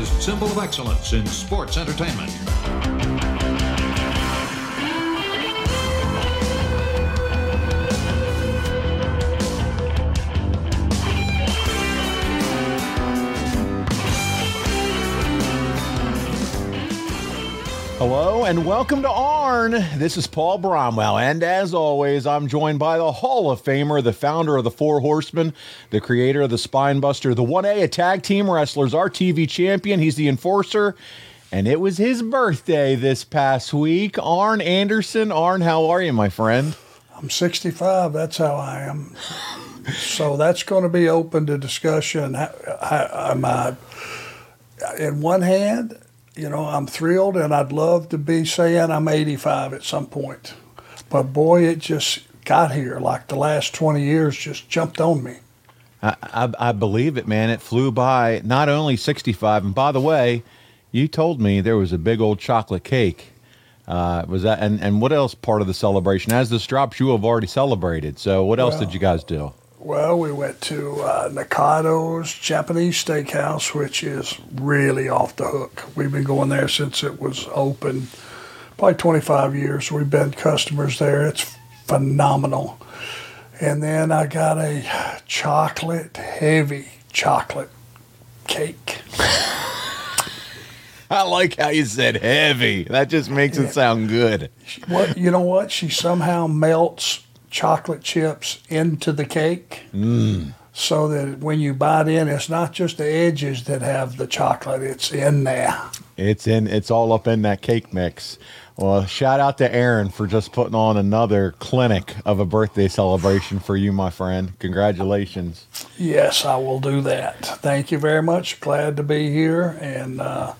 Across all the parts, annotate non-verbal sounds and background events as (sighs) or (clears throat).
recognized symbol of excellence in sports entertainment. Hello and welcome to ARN. This is Paul Bromwell, and as always, I'm joined by the Hall of Famer, the founder of the Four Horsemen, the creator of the Spinebuster, the 1A, a tag team wrestlers, our TV champion. He's the enforcer, and it was his birthday this past week. Arn Anderson. Arn, how are you, my friend? I'm 65. That's how I am. so that's going to be open to discussion. I, I, I'm, in one hand, you know, I'm thrilled and I'd love to be saying I'm 85 at some point. But boy, it just got here. Like the last 20 years just jumped on me. I, I, I believe it, man. It flew by. Not only 65, and by the way, you told me there was a big old chocolate cake. Uh, was that and, and what else part of the celebration? As this drops, you have already celebrated. So what else Well, did you guys do? Well, we went to uh, Nakato's Japanese Steakhouse, which is really off the hook. We've been going there since it was open, probably 25 years. We've been customers there. It's phenomenal. And then I got a chocolate, heavy chocolate cake. (laughs) I like how you said heavy. That just makes it sound good. What you know? What she somehow melts chocolate chips into the cake, so that when you bite in, it's not just the edges that have the chocolate; it's in there. It's in. It's all up in that cake mix. Well, shout out to Aaron for just putting on another clinic of a birthday celebration for you, my friend. Congratulations. Yes, I will do that. Thank you very much. Glad to be here, and uh,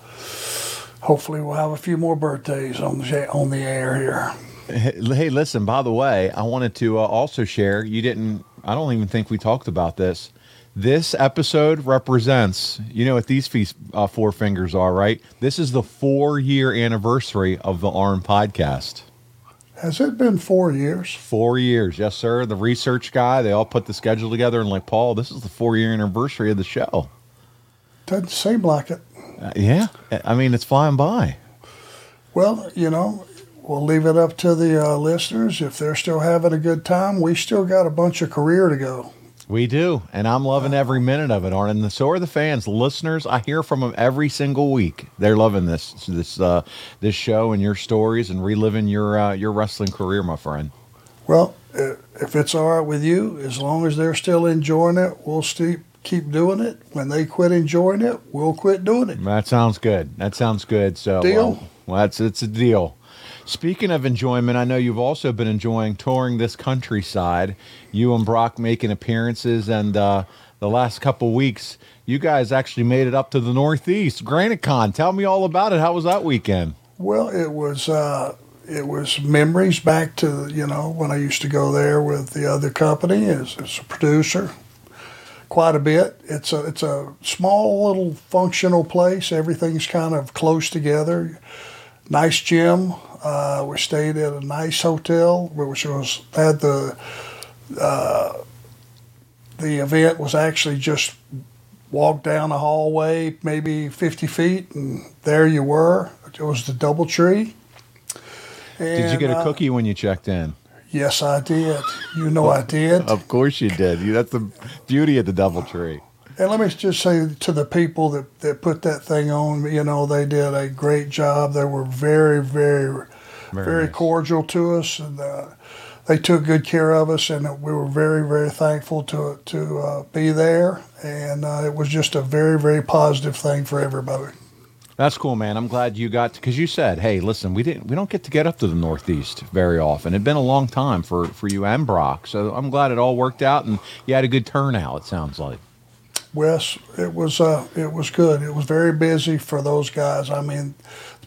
hopefully we'll have a few more birthdays on the on the air here. Hey, listen, by the way, I wanted to uh, also share. You didn't, I don't even think we talked about this. This episode represents, you know what these feast, uh, four fingers are, right? This is the four year anniversary of the ARN podcast. Has it been four years? Four years, yes, sir. The research guy, they all put the schedule together and, like, Paul, this is the four year anniversary of the show. Doesn't seem like it. Uh, yeah. I mean, it's flying by. Well, you know, we'll leave it up to the uh, listeners. If they're still having a good time, we still got a bunch of career to go. We do, and I'm loving every minute of it, Arn. And so are the fans, listeners. I hear from them every single week. They're loving this this uh, this show and your stories and reliving your uh, your wrestling career, my friend. Well, if it's all right with you, as long as they're still enjoying it, we'll still keep doing it. When they quit enjoying it, we'll quit doing it. That sounds good. That sounds good. So Deal? Well, well, that's it's a deal. Speaking of enjoyment, I know you've also been enjoying touring this countryside. You and Brock making appearances, and uh, the last couple weeks, you guys actually made it up to the Northeast. GraniteCon. Tell me all about it. How was that weekend? Well, it was uh, it was memories back to you know when I used to go there with the other company as, as a producer. Quite a bit. It's a it's a small little functional place. Everything's kind of close together. Nice gym. Uh, we stayed at a nice hotel, which was had the uh, the event was actually just walk down a hallway, maybe 50 feet, and there you were. It was the double DoubleTree. Did you get a uh, cookie when you checked in? Yes, I did. You know I did. Of course you did. You, that's the beauty of the DoubleTree. And let me just say to the people that, that put that thing on, you know, they did a great job. They were very, very, very, nice. cordial to us, and uh, they took good care of us, and we were very, very thankful to to uh, be there. And uh, it was just a very, very positive thing for everybody. That's cool, man. I'm glad you got because you said, "Hey, listen, we didn't, we don't get to get up to the Northeast very often. It'd been a long time for for you and Brock, so I'm glad it all worked out and you had a good turnout. It sounds like. Wes, it was uh, it was good. It was very busy for those guys. I mean,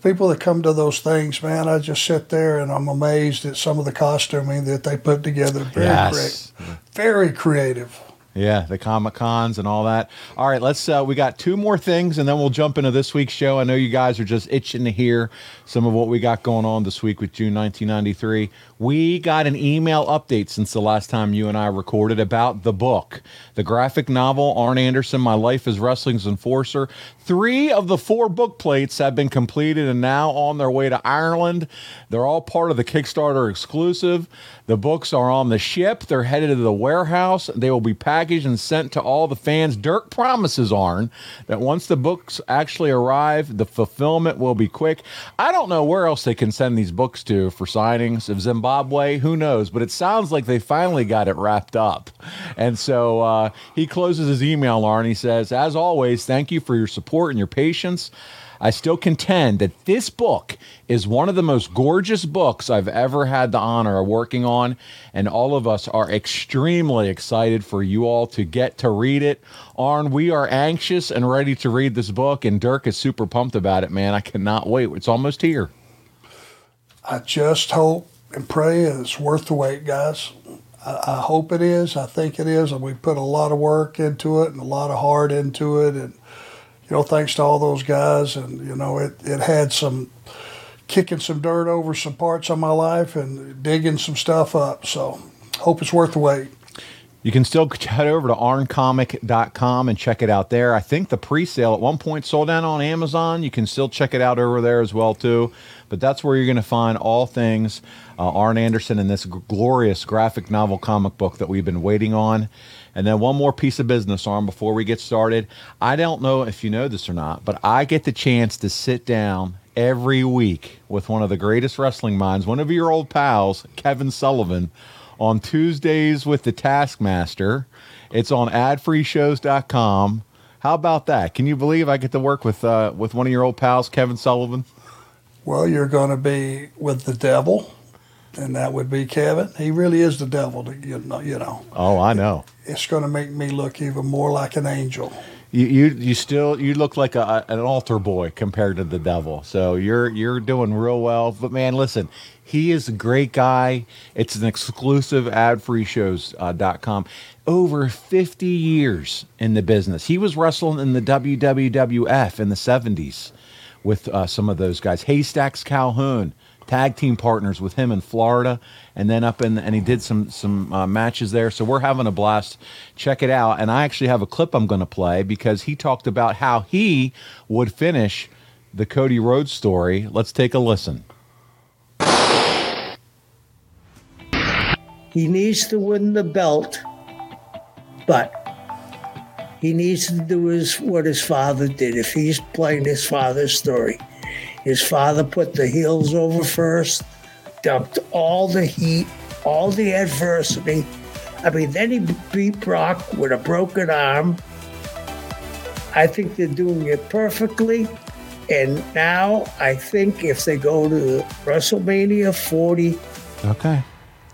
people that come to those things, man, I just sit there and I'm amazed at some of the costuming that they put together. Very Yes. very creative. Yeah, the Comic Cons and all that. All right, let's. Uh, we got two more things, and then we'll jump into this week's show. I know you guys are just itching to hear some of what we got going on this week with June 1993. We got an email update since the last time you and I recorded about the book, the graphic novel Arn Anderson, My Life as Wrestling's Enforcer. Three of the four book plates have been completed and now on their way to Ireland. They're all part of the Kickstarter exclusive. The books are on the ship. They're headed to the warehouse. They will be packaged and sent to all the fans. Dirk promises Arn that once the books actually arrive, the fulfillment will be quick. I don't know where else they can send these books to for signings. If Zimbabwe, who knows? But it sounds like they finally got it wrapped up. And so uh, he closes his email, Arn. He says, As always, thank you for your support and your patience. I still contend that this book is one of the most gorgeous books I've ever had the honor of working on, and all of us are extremely excited for you all to get to read it. Arn, we are anxious and ready to read this book, and Dirk is super pumped about it, man. I cannot wait. It's almost here. I just hope and pray it's worth the wait, guys. I, I hope it is. I think it is. And we put a lot of work into it and a lot of heart into it. And, you know, thanks to all those guys. And, you know, it, it had some kicking some dirt over some parts of my life and digging some stuff up. So hope it's worth the wait. You can still (laughs) head over to arncomic.com and check it out there. I think the pre-sale at one point sold out on Amazon. You can still check it out over there as well too. But that's where you're going to find all things uh, Arn Anderson in this glorious graphic novel comic book that we've been waiting on. And then one more piece of business, Arn, before we get started. I don't know if you know this or not, but I get the chance to sit down every week with one of the greatest wrestling minds, one of your old pals, Kevin Sullivan, on Tuesdays with the Taskmaster. It's on adfreeshows.com. How about that? Can you believe I get to work with uh, with one of your old pals, Kevin Sullivan? Well, you're going to be with the devil, and that would be Kevin. He really is the devil, you know. You know. Oh, I know. It's going to make me look even more like an angel. You you, you still you look like a, an altar boy compared to the devil. So you're you're doing real well. But man, listen, he is a great guy. It's an exclusive adfreeshows.com. Over 50 years in the business. He was wrestling in the WWWF in the 70s with uh, some of those guys. Haystacks Calhoun, tag team partners with him in Florida, and then up in and he did some some uh, matches there. So we're having a blast. Check it out. And I actually have a clip I'm going to play because he talked about how he would finish the Cody Rhodes story. Let's take a listen. He needs to win the belt, but he needs to do his, what his father did. If he's playing his father's story, his father put the heels over first, dumped all the heat, all the adversity. I mean, then he beat Brock with a broken arm. I think they're doing it perfectly. And now I think if they go to WrestleMania 40, Okay.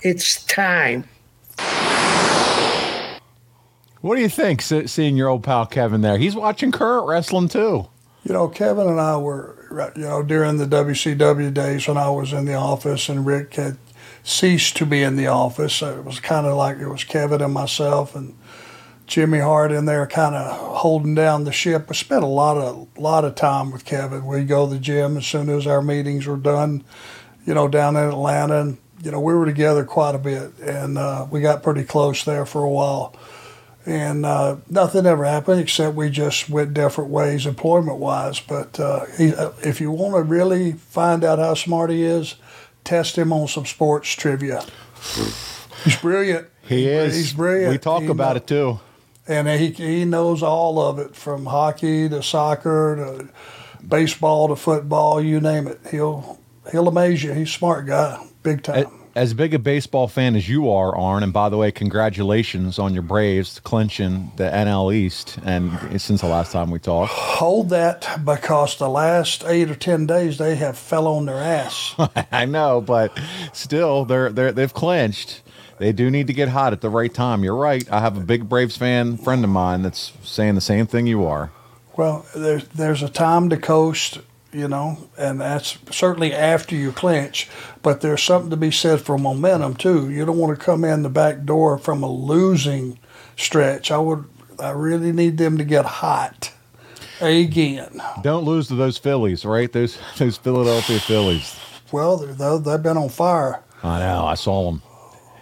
it's time. What do you think, seeing your old pal Kevin there? He's watching current wrestling too. You know, Kevin and I were, right, you know, during the WCW days when I was in the office and Rick had ceased to be in the office. So it was kind of like it was Kevin and myself and Jimmy Hart in there, kind of holding down the ship. We spent a lot of lot of time with Kevin. We'd go to the gym as soon as our meetings were done. You know, down in Atlanta, and you know we were together quite a bit, and uh, we got pretty close there for a while and uh, nothing ever happened except we just went different ways employment wise. But uh, he, uh, if you want to really find out how smart he is, test him on some sports trivia. He's brilliant. He is. He's brilliant. We talk He about know- it too. and he he knows all of it from hockey to soccer to baseball to football. You name it. He'll he'll amaze you. He's a smart guy, big time. As big a baseball fan as you are, Arn, and by the way, congratulations on your Braves clinching the NL East. And since the last time we talked, Hold that because the last eight or ten days they have fell on their ass. (laughs) I know, but still, they're they're they've clinched. They do need to get hot at the right time. You're right. I have a big Braves fan friend of mine that's saying the same thing you are. Well, there's there's a time to coast you know, and that's certainly after you clinch. But there's something to be said for momentum too. You don't want to come in the back door from a losing stretch. I would, I really need them to get hot again. Don't lose to those Phillies, right? Those (laughs) those Philadelphia Phillies. Well, they're, they've been on fire. I know. I saw them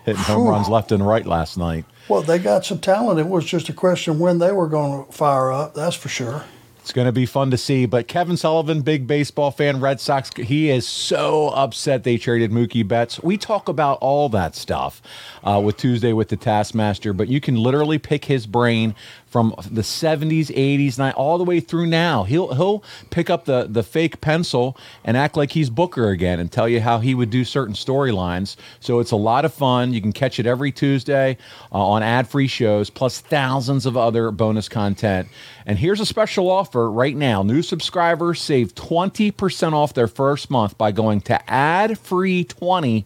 hitting home runs left and right last night. Well, they got some talent. It was just a question when they were going to fire up. That's for sure. It's going to be fun to see. But Kevin Sullivan, big baseball fan, Red Sox, he is so upset they traded Mookie Betts. We talk about all that stuff uh, with Tuesday with the Taskmaster, but you can literally pick his brain from the 70s, 80s, 90s, all the way through now. He'll he'll pick up the the fake pencil and act like he's Booker again and tell you how he would do certain storylines. So it's a lot of fun. You can catch it every Tuesday uh, on ad-free shows plus thousands of other bonus content. And here's a special offer right now. New subscribers save 20% off their first month by going to adfree20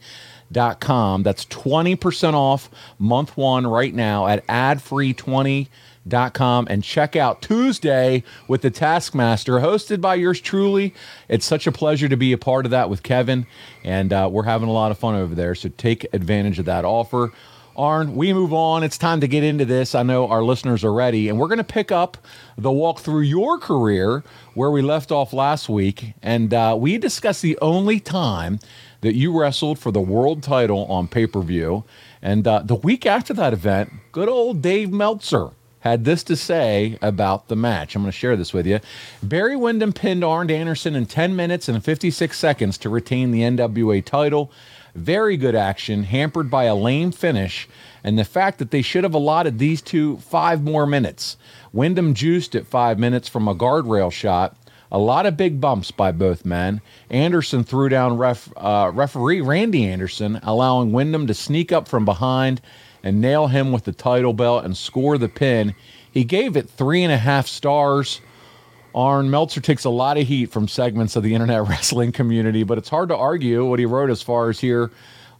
Dot com. That's 20% off month one right now at adfree20.com and check out Tuesday with the Taskmaster, hosted by yours truly. It's such a pleasure to be a part of that with Kevin, and uh, we're having a lot of fun over there. So take advantage of that offer. Arn, we move on. It's time to get into this. I know our listeners are ready, and we're going to pick up the walk through your career where we left off last week. And uh, we discussed the only time that you wrestled for the world title on pay per view. And uh, the week after that event, good old Dave Meltzer had this to say about the match. I'm going to share this with you. Barry Windham pinned Arn Anderson in 10 minutes and 56 seconds to retain the NWA title. Very good action, hampered by a lame finish and the fact that they should have allotted these two five more minutes. Windham juiced at five minutes from a guardrail shot. A lot of big bumps by both men. Anderson threw down ref, uh, referee Randy Anderson, allowing Windham to sneak up from behind and nail him with the title belt and score the pin. He gave it three and a half stars. Arn Meltzer takes a lot of heat from segments of the internet (laughs) wrestling community, but it's hard to argue what he wrote as far as here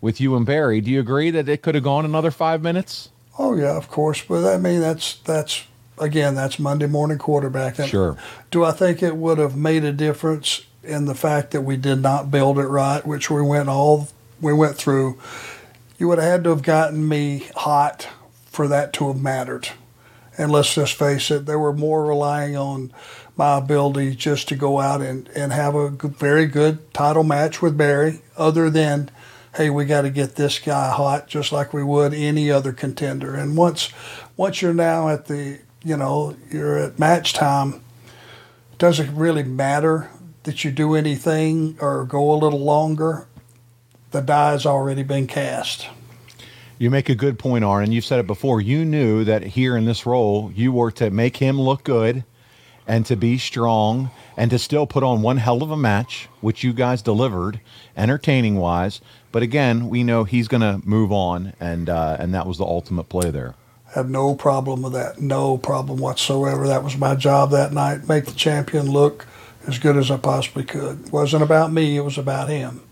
with you and Barry. Do you agree that it could have gone another five minutes? Oh yeah, of course. But I mean, that's that's again, that's Monday morning quarterbacking. Sure. Do I think it would have made a difference in the fact that we did not build it right, which we went all we went through? You would have had to have gotten me hot for that to have mattered. And let's just face it, they were more relying on my ability just to go out and, and have a very good title match with Barry, other than, hey, we got to get this guy hot just like we would any other contender. And once once you're now at the you know, you're at match time, doesn't really matter that you do anything or go a little longer. The die has already been cast. You make a good point, Arn, and you've said it before. You knew that here in this role, you were to make him look good and to be strong and to still put on one hell of a match, which you guys delivered, entertaining wise. But again, we know he's going to move on, and uh, and that was the ultimate play there. Have no problem with that. No problem whatsoever. That was my job that night. Make the champion look as good as I possibly could. It wasn't about me. It was about him.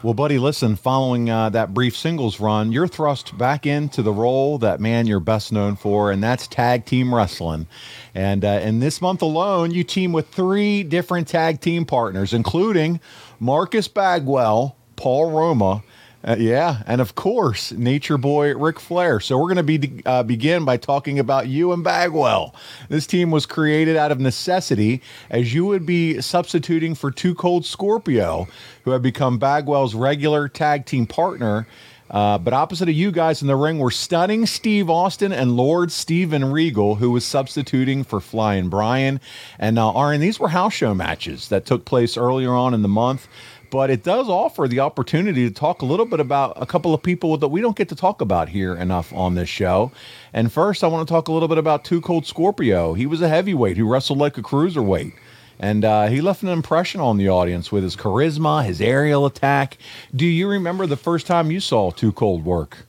Well, buddy, listen, following uh, that brief singles run, you're thrust back into the role that man you're best known for, and that's tag team wrestling. And uh, in this month alone, you team with three different tag team partners, including Marcus Bagwell, Paul Roma, uh, yeah, and of course, Nature Boy Ric Flair. So we're going to be uh, begin by talking about you and Bagwell. This team was created out of necessity, as you would be substituting for Too Cold Scorpio, who had become Bagwell's regular tag team partner. Uh, but opposite of you guys in the ring were stunning Steve Austin and Lord Steven Regal, who was substituting for Flying Brian. And uh, Arn, these were house show matches that took place earlier on in the month but it does offer the opportunity to talk a little bit about a couple of people that we don't get to talk about here enough on this show. And first, I want to talk a little bit about Too Cold Scorpio. He was a heavyweight who wrestled like a cruiserweight. And uh, he left an impression on the audience with his charisma, his aerial attack. Do you remember the first time you saw Too Cold work?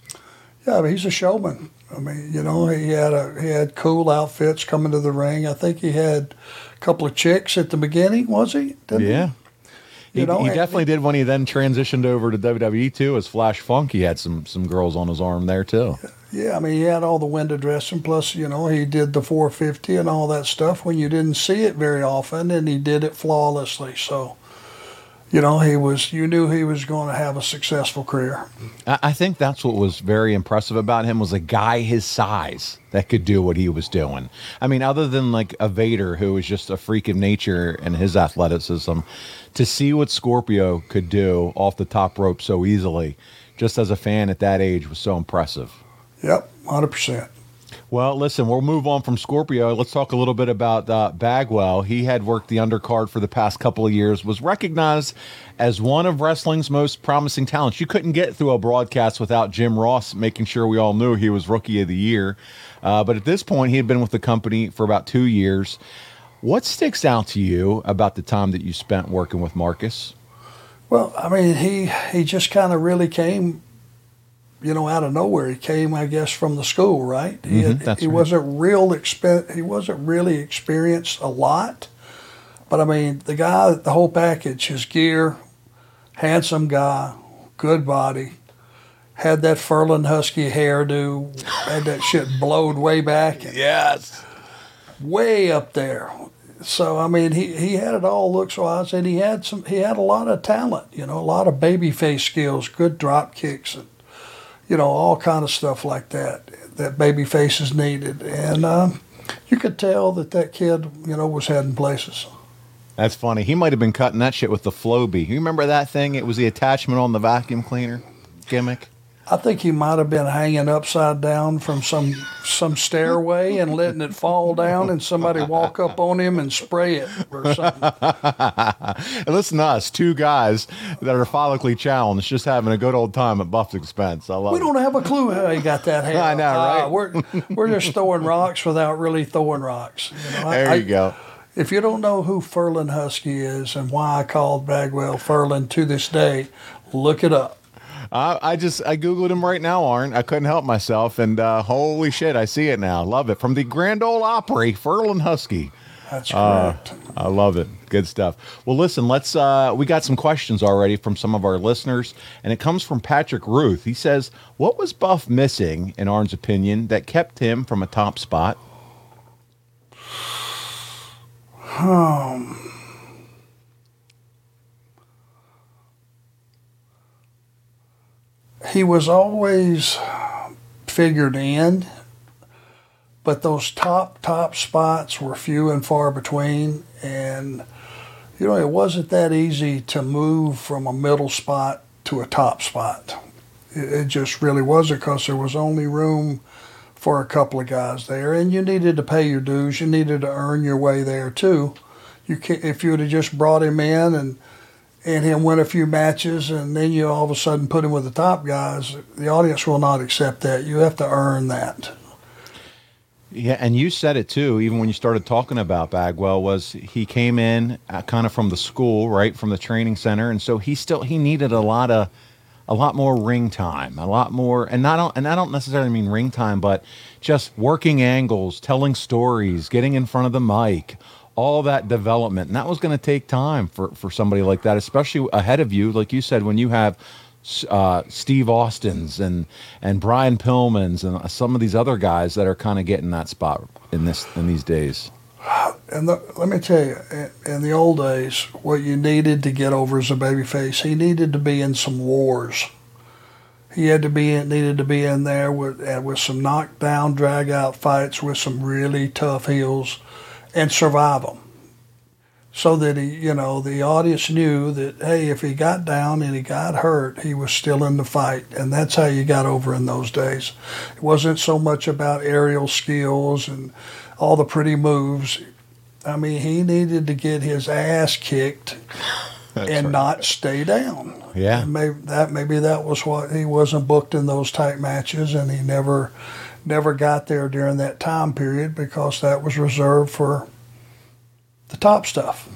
Yeah, he's a showman. I mean, you know, he had a he had cool outfits coming to the ring. I think he had a couple of chicks at the beginning, was he? Didn't yeah. He? He, know, he definitely did when he then transitioned over to WWE too as Flash Funk. He had some some girls on his arm there too. Yeah, I mean, he had all the window dressing, plus, you know, he did the 450 and all that stuff when you didn't see it very often, and he did it flawlessly. So, you know, he was, you knew he was going to have a successful career. I, think that's what was very impressive about him was a guy his size that could do what he was doing. I mean, other than like a Vader who was just a freak of nature and his athleticism, to see what Scorpio could do off the top rope so easily, just as a fan at that age, was so impressive. Yep, 100%. Well, listen, we'll move on from Scorpio. Let's talk a little bit about uh, Bagwell. He had worked the undercard for the past couple of years, was recognized as one of wrestling's most promising talents. You couldn't get through a broadcast without Jim Ross making sure we all knew he was Rookie of the Year. Uh, but at this point, he had been with the company for about two years. What sticks out to you about the time that you spent working with Marcus? Well, I mean, he, he just kind of really came, you know, out of nowhere. He came, I guess, from the school, right? He, Mhm, that's he right. wasn't real expen- He wasn't really experienced a lot, but I mean, the guy, the whole package, his gear, handsome guy, good body, had that Ferlin Husky hairdo, had that shit blowed way back, and Yes. way up there. So I mean, he, he had it all looks wise, and he had some. He had a lot of talent, you know, a lot of baby face skills, good drop kicks, and you know, all kind of stuff like that that baby faces needed. And um, you could tell that that kid, you know, was heading places. That's funny. He might have been cutting that shit with the Flowbee. You remember that thing? It was the attachment on the vacuum cleaner gimmick. I think he might have been hanging upside down from some some stairway and letting it fall down, and somebody walk up on him and spray it or something. (laughs) And listen to us, two guys that are follically challenged, just having a good old time at Buff's expense. I love We it. don't have a clue how he got that hair. (laughs) I know, Uh, right? we're we're just throwing rocks without really throwing rocks. You know, There I- you go. If you don't know who Ferlin Husky is and why I called Bagwell Ferlin to this day, look it up. I, I just I googled him right now, Arn. I couldn't help myself, and uh, holy shit, I see it now. Love it from the Grand Ole Opry, Ferlin Husky. That's Uh, correct. I love it. Good stuff. Well, listen, let's. Uh, we got some questions already from some of our listeners, and it comes from Patrick Ruth. He says, "What was Buff missing, in Arn's opinion, that kept him from a top spot?" He was always figured in, but those top top spots were few and far between, and you know it wasn't that easy to move from a middle spot to a top spot. It, it just really wasn't because there was only room for a couple of guys there, and you needed to pay your dues. You needed to earn your way there too. You can, if you would have just brought him in and and him win a few matches, and then you all of a sudden put him with the top guys, the audience will not accept that. You have to earn that. Yeah, and you said it too. Even when you started talking about Bagwell, was he came in uh, kind of from the school, right, from the training center, and so he still he needed a lot of a lot more ring time, a lot more, and not and I don't necessarily mean ring time, but just working angles, telling stories, getting in front of the mic, all that development, and that was going to take time for for somebody like that, especially ahead of you, like you said, when you have uh, Steve Austin's and and Brian Pillman's and some of these other guys that are kind of getting that spot in this in these days. And the, let me tell you, in, the old days, what you needed to get over as a babyface, he needed to be in some wars. He had to be in, needed to be in there with uh, with some knockdown, drag out fights with some really tough heels, and survive them. So that he, you know, the audience knew that hey, if he got down and he got hurt, he was still in the fight, and that's how you got over in those days. It wasn't so much about aerial skills and all the pretty moves. I mean, he needed to get his ass kicked and not stay down. Yeah. Maybe that maybe that was what he wasn't booked in those tight matches, and he never never got there during that time period because that was reserved for the top stuff.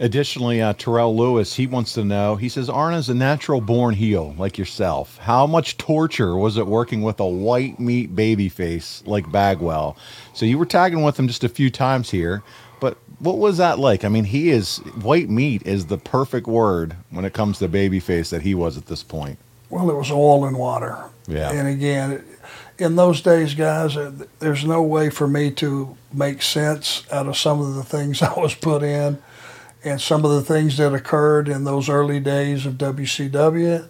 Additionally, uh, Terrell Lewis, he wants to know. He says, Arna's a natural born heel like yourself. How much torture was it working with a white meat baby face like Bagwell? So you were tagging with him just a few times here. But what was that like? I mean, he is white meat is the perfect word when it comes to babyface that he was at this point. Well, it was oil and water. Yeah. And again, in those days, guys, uh, there's no way for me to make sense out of some of the things (laughs) I was put in and some of the things that occurred in those early days of WCW.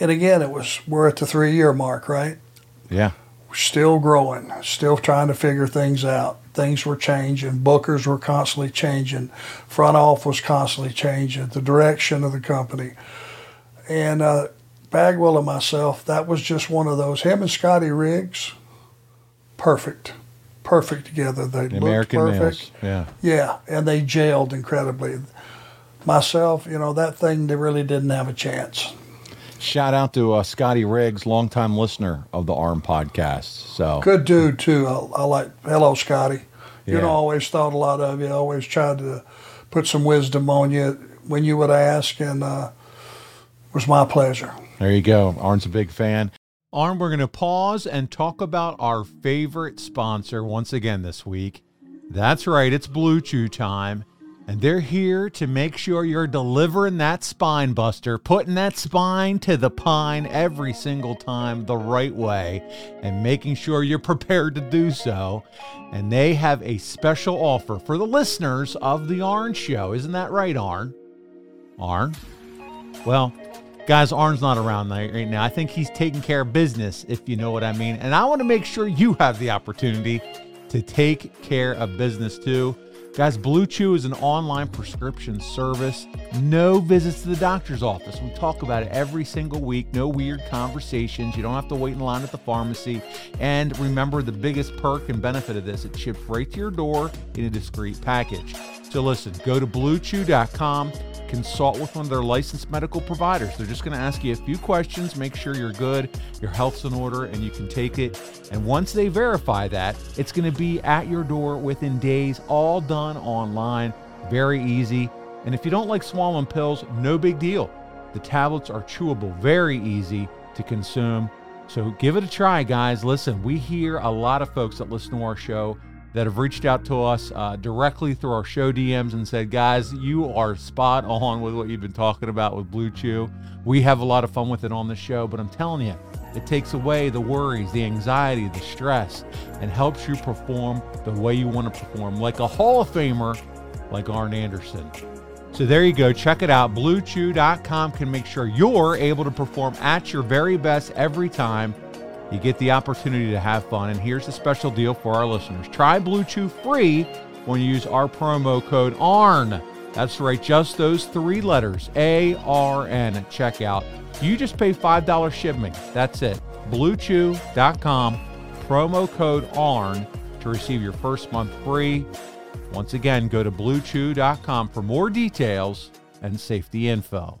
And again, it was we're at the three year mark, right? Yeah. Still growing, still trying to figure things out. Things were changing. Bookers were constantly changing. Front office was constantly changing. The direction of the company. And uh, Bagwell and myself, that was just one of those. Him and Scotty Riggs, perfect, perfect together. They The looked American perfect. Yeah. Yeah, and they jailed incredibly. Myself, you know, that thing they really didn't have a chance. Shout out to uh, Scotty Riggs, longtime listener of the Arn podcast. So Good dude too. I, I like. Hello, Scotty. You Yeah. know, always thought a lot of you. Always tried to put some wisdom on you when you would ask, and uh, it was my pleasure. There you go. Arn's a big fan. Arn, we're going to pause and talk about our favorite sponsor once again this week. That's right, it's Blue Chew time. And they're here to make sure you're delivering that spine buster, putting that spine to the pine every single time the right way, and making sure you're prepared to do so. And they have a special offer for the listeners of the Arn Show. Isn't that right, Arn? Arn? Well, guys, Arn's not around right now. I think he's taking care of business, if you know what I mean. And I want to make sure you have the opportunity to take care of business too. Guys, Blue Chew is an online prescription service. No visits to the doctor's office. We talk about it every single week. No weird conversations. You don't have to wait in line at the pharmacy. And remember the biggest perk and benefit of this it ships right to your door in a discreet package. So listen, go to bluechew.com, consult with one of their licensed medical providers. They're just going to ask you a few questions, make sure you're good, your health's in order, and you can take it. And once they verify that, it's going to be at your door within days, all done online. Very easy. And if you don't like swallowing pills, no big deal. The tablets are chewable, very easy to consume. So give it a try, guys. Listen, we hear a lot of folks that listen to our show that have reached out to us uh, directly through our show DMs and said, guys, you are spot on with what you've been talking about with Blue Chew. We have a lot of fun with it on the show, but I'm telling you, it takes away the worries, the anxiety, the stress, and helps you perform the way you want to perform, like a Hall of Famer like Arn Anderson. So there you go. Check it out. BlueChew.com can make sure you're able to perform at your very best every time. You get the opportunity to have fun. And here's a special deal for our listeners. Try Blue Chew free when you use our promo code ARN. That's right, just those three letters, A R N, at checkout. You just pay $5 shipping. That's it. BlueChew.com, promo code ARN to receive your first month free. Once again, go to BlueChew.com for more details and safety info.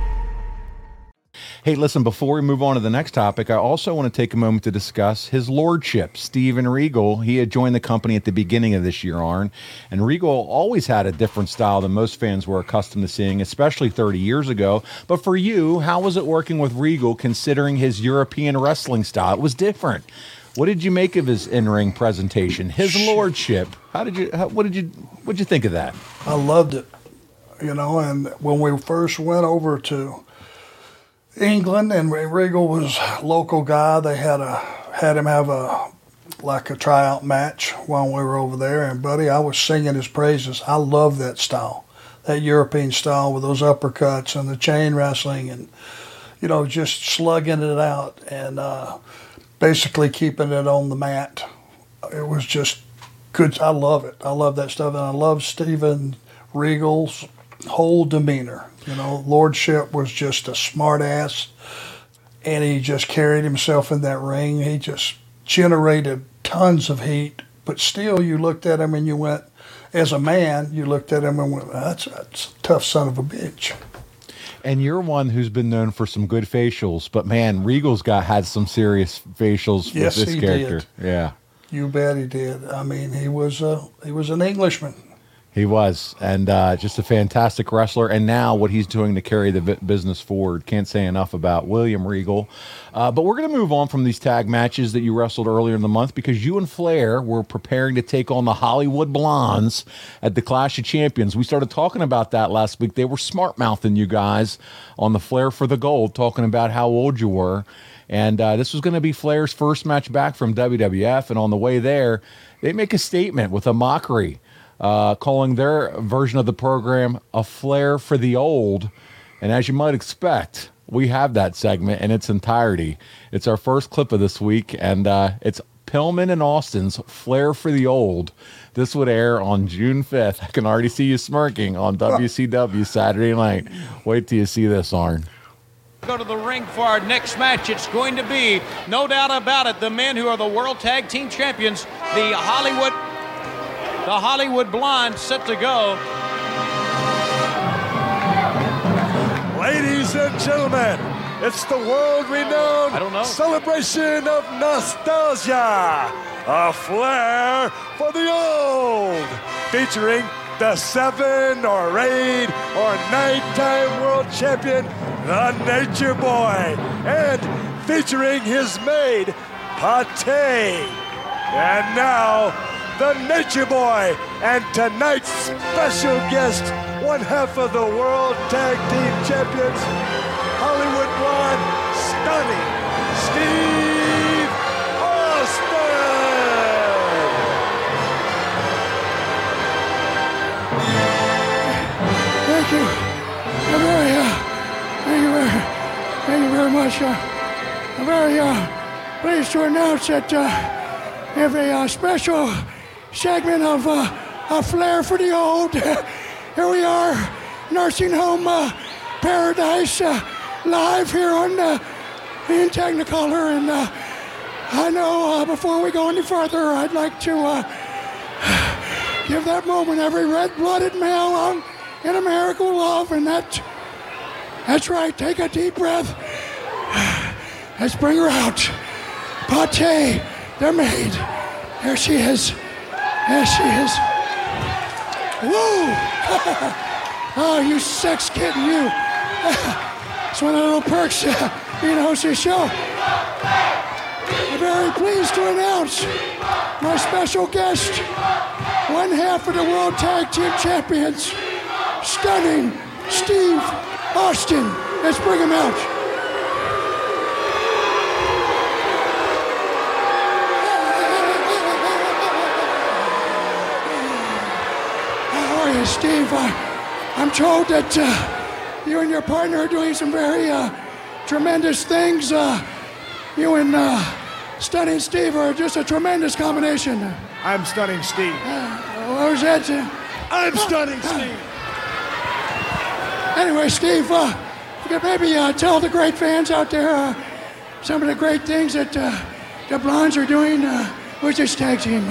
Hey, listen, before we move on to the next topic, I also want to take a moment to discuss his lordship, Steven Regal. He had joined the company at the beginning of this year, Arn, and Regal always had a different style than most fans were accustomed to seeing, especially 30 years ago. But for you, how was it working with Regal considering his European wrestling style? It was different. What did you make of his in-ring presentation, his lordship? How did you? How, what did you? What did you think of that? I loved it, you know. And when we first went over to England, and Regal was local guy, they had a had him have a like a tryout match while we were over there. And buddy, I was singing his praises. I love that style, that European style with those uppercuts and the chain wrestling, and you know, just slugging it out and uh, basically keeping it on the mat. It was just good. I love it. I love that stuff, and I love Steven Regal's whole demeanor. You know, lordship was just a smart ass, and he just carried himself in that ring. He just generated tons of heat, but still, you looked at him and you went, as a man, you looked at him and went, "That's, that's a tough son of a bitch." And you're one who's been known for some good facials, but man, Regal's got had some serious facials Yes, with this character. did. Yeah. You bet he did. I mean, he was a he was an Englishman. He was, and uh, just a fantastic wrestler. And now, what he's doing to carry the bu- business forward, can't say enough about William Regal. Uh, but we're going to move on from these tag matches that you wrestled earlier in the month because you and Flair were preparing to take on the Hollywood Blondes at the Clash of Champions. We started talking about that last week. They were smart mouthing you guys on the Flair for the Gold, talking about how old you were. And uh, this was going to be Flair's first match back from WWF. And on the way there, they make a statement with a mockery uh, calling their version of the program a flair for the old. And as you might expect, we have that segment in its entirety. It's our first clip of this week, and uh, it's Pillman and Austin's Flair for the Old. This would air on June 5th. I can already see you smirking on WCW Saturday night. Wait till you see this, Arn. Go to the ring for our next match. It's going to be, no doubt about it, the men who are the World Tag Team Champions, the Hollywood, the Hollywood Blondes, set to go. Ladies and gentlemen, it's the world renowned celebration of nostalgia. A flair for the old. Featuring the seven or eight or nine-time world champion, the Nature Boy. And featuring his maid, Pate. And now, the Nature Boy, and tonight's special guest, one half of the World Tag Team Champions, Hollywood Blonde, stunning Steve Austin. Thank you. I'm very, uh, thank you very, thank you very much. Uh, I'm very uh, pleased to announce that uh, have a uh, special segment of uh, a flair for the old. (laughs) here we are, nursing home uh, paradise, uh, live here on uh, in Technicolor, and uh, I know uh, before we go any further, I'd like to. Uh, (sighs) Give that moment every red-blooded male on, in America will love, and that, that's right. Take a deep breath. (sighs) Let's bring her out. Pate, they're made. There she is. There she is. Woo! oh, (laughs) you sex kitten, you. it's one of the little perks being a host of the show. I'm very pleased to announce my special guest, one half of the World Tag Team Champions, stunning Steve Austin. Let's bring him out. You, Steve? Uh, I'm told that uh, you and your partner are doing some very uh, tremendous things. Uh, you and uh, Stunning Steve are just a tremendous combination. I'm stunning Steve. What was that? uh, I'm stunning Steve. Anyway, Steve, uh, you could maybe uh, tell the great fans out there uh, some of the great things that uh, the Blondes are doing uh, with this tag team.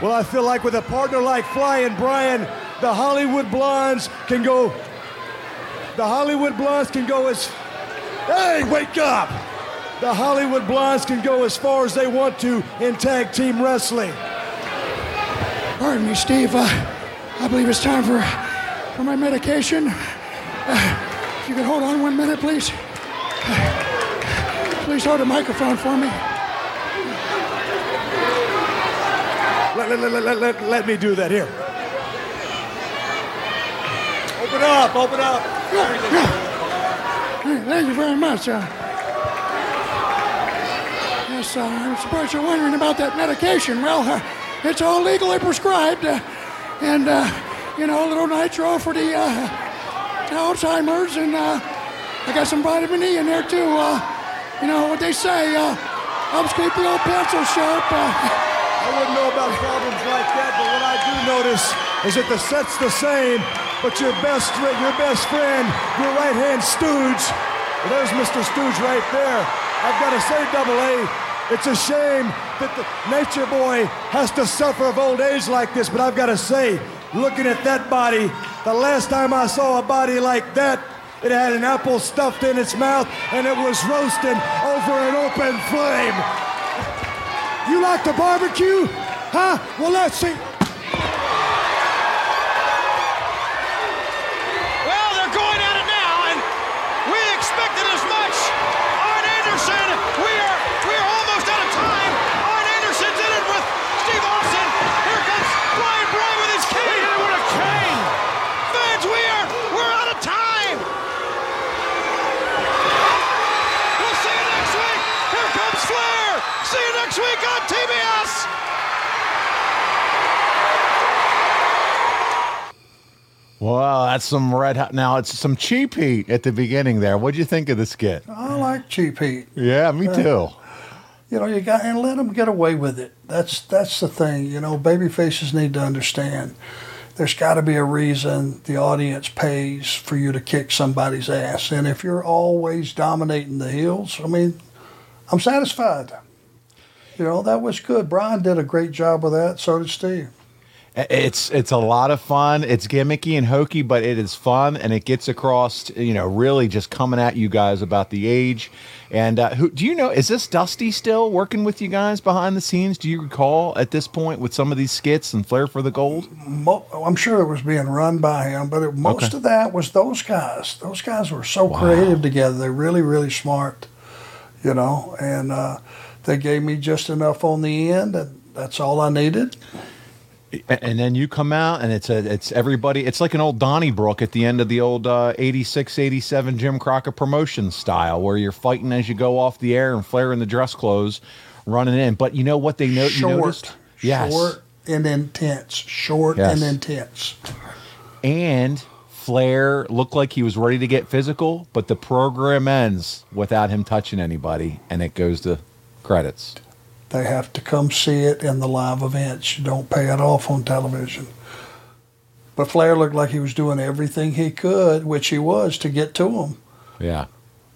Well, I feel like with a partner like Flying Brian, the Hollywood Blondes can go. The Hollywood Blondes can go as. Hey, wake up! The Hollywood Blondes can go as far as they want to in tag team wrestling. Pardon me, Steve. Uh, I believe it's time for, for my medication. Uh, if you could hold on one minute, please. Uh, please hold the microphone for me. Let, let, let, let, let, let me do that here. Open up, open up. Hey, Thank you very much. Uh, yes, uh, I suppose you're wondering about that medication. Well, uh, it's all legally prescribed, uh, and uh, you know, a little nitro for the uh, Alzheimer's, and uh, I got some vitamin E in there too. Uh, you know what they say uh, helps keep the old pencil sharp. Uh, I wouldn't know about problems like that, but what I do notice is that the set's the same, but your best your best friend, your right hand stooge, well, there's Mr. Stooge right there. I've got to say, Double A, It's a shame that the Nature Boy has to suffer of old age like this, but I've got to say, looking at that body, the last time I saw a body like that, it had an apple stuffed in its mouth and it was roasting over an open flame. You like the barbecue? Huh? Well, let's see. Well, they're going at it now, and we expected as much. Arn Anderson, we are we are almost out of time. Arn Anderson's in it with Steve Austin. Here comes Brian Brian with his cane. with a cane. Fans, we are we're out of time. We'll see you next week. Here comes Flair. See you next week on TBS. Well, that's some red hot. Now it's some cheap heat at the beginning there. What'd you think of the skit? I like cheap heat. Yeah, me uh, too. You know, you got and let them get away with it. That's that's the thing. You know, baby faces need to understand. There's got to be a reason the audience pays for you to kick somebody's ass. And if you're always dominating the heels, I mean, I'm satisfied. You know, that was good. Brian did a great job with that. So did Steve. It's it's a lot of fun. It's gimmicky and hokey, but it is fun, and it gets across. You know, really just coming at you guys about the age. And uh, who do you know? Is this Dusty still working with you guys behind the scenes? Do you recall at this point with some of these skits and Flair for the Gold? Mo- I'm sure it was being run by him, but it, most Okay. of that was those guys. Those guys were so creative together. They're really, really smart, you know. And uh, they gave me just enough on the end, and that's all I needed. And then you come out, and it's a it's everybody. It's like an old Donnybrook at the end of the old uh, 86, 87 Jim Crockett promotion style, where you're fighting as you go off the air and Flair in the dress clothes, running in. But you know what they know? You short, noticed? Yes. short and intense. Short Yes. and intense. and Flair looked like he was ready to get physical, but the program ends without him touching anybody, and it goes to credits. They have to come see it in the live events. You don't pay it off on television. But Flair looked like he was doing everything he could, which he was, to get to him. Yeah.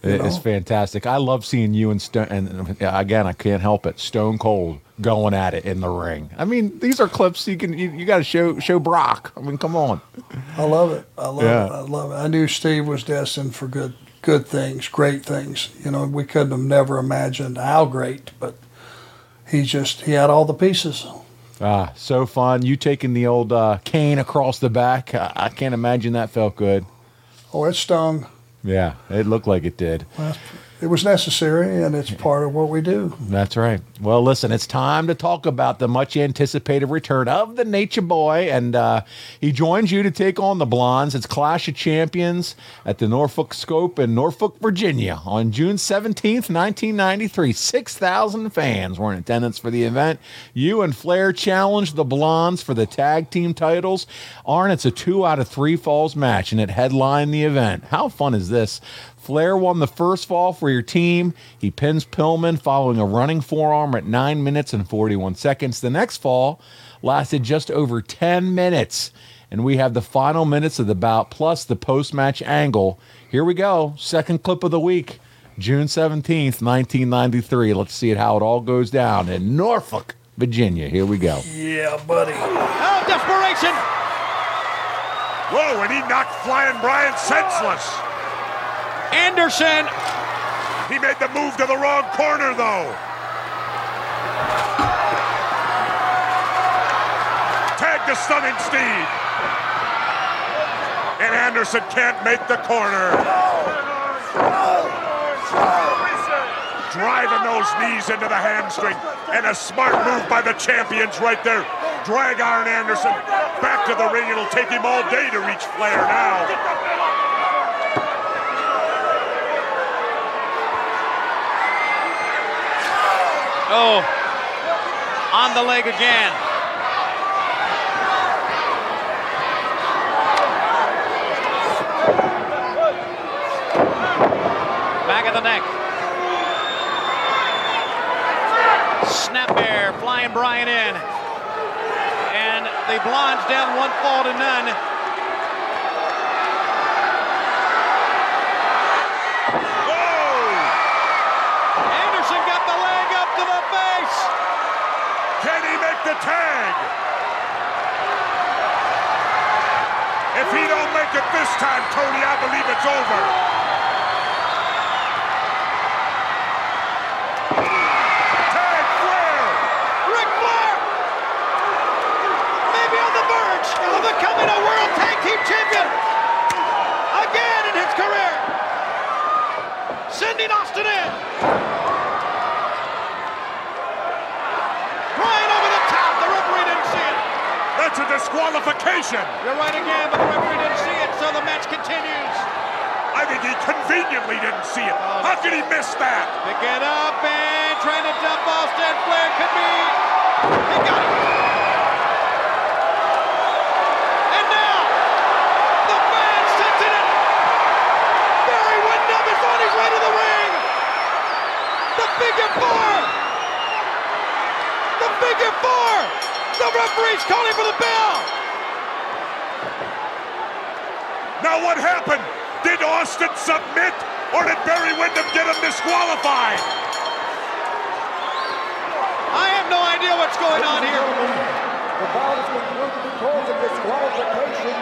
You It's know? fantastic. I love seeing you and Stone. And again, I can't help it. Stone Cold going at it in the ring. I mean, these are clips you can you, you got to show show Brock. I mean, come on. I love it. I love Yeah. it. I love it. I knew Steve was destined for good good things, great things. You know, we couldn't have never imagined how great, but he just he had all the pieces. Ah, so fun. You taking the old uh, cane across the back. I, I can't imagine that felt good. Oh, it stung. Yeah, it looked like it did. Well, it was necessary, and it's part of what we do. That's right. Well, listen, it's time to talk about the much anticipated return of the Nature Boy, and uh, he joins you to take on the Blondes. It's Clash of Champions at the Norfolk Scope in Norfolk, Virginia, on June seventeenth, nineteen ninety three. Six thousand fans were in attendance for the event. You and Flair challenged the Blondes for the tag team titles. Arn, it's a two out of three falls match, and it headlined the event. How fun is this? Flair won the first fall for your team. He pins Pillman following a running forearm at 9 minutes and 41 seconds. The next fall lasted just over 10 minutes. And we have the final minutes of the bout plus the post match angle. Here we go. Second clip of the week, June 17th, 1993. Let's see it how it all goes down in Norfolk, Virginia. Here we go. Yeah, buddy. Oh, desperation. Whoa, and he knocked Flying Brian senseless. Anderson. He made the move to the wrong corner, though. Tag to stunning Steve. And Anderson can't make the corner. Driving those knees into the hamstring. And a smart move by the champions right there. Drag Arn Anderson back to the ring. It'll take him all day to reach Flair now. Oh, on the leg again. Back of the neck. Snap bear, flying Brian in. And the Blondes down one fall to none. Anderson got the leg up to the Can he make the tag? If he don't make it this time, Tony, I believe it's over. Tag Flair! Ric Flair! Maybe on the verge of becoming a World Tag Team Champion again in his career. Sending Austin in. Brian over the top. The referee didn't see it. That's a disqualification. You're right again, but the referee didn't see it, so the match continues. I think he conveniently didn't see it. Oh, How could he miss that? Pick it up and trying to dump Austin. Flair could be. He got it. And now, the fans sensing it. Barry Windham is on his way to the ring. The figure four. The figure four. The referee's calling for the bell. Now what happened? Did Austin submit or did Barry Windham get him disqualified? I have no idea what's going on here. The bout is concluded because of disqualification.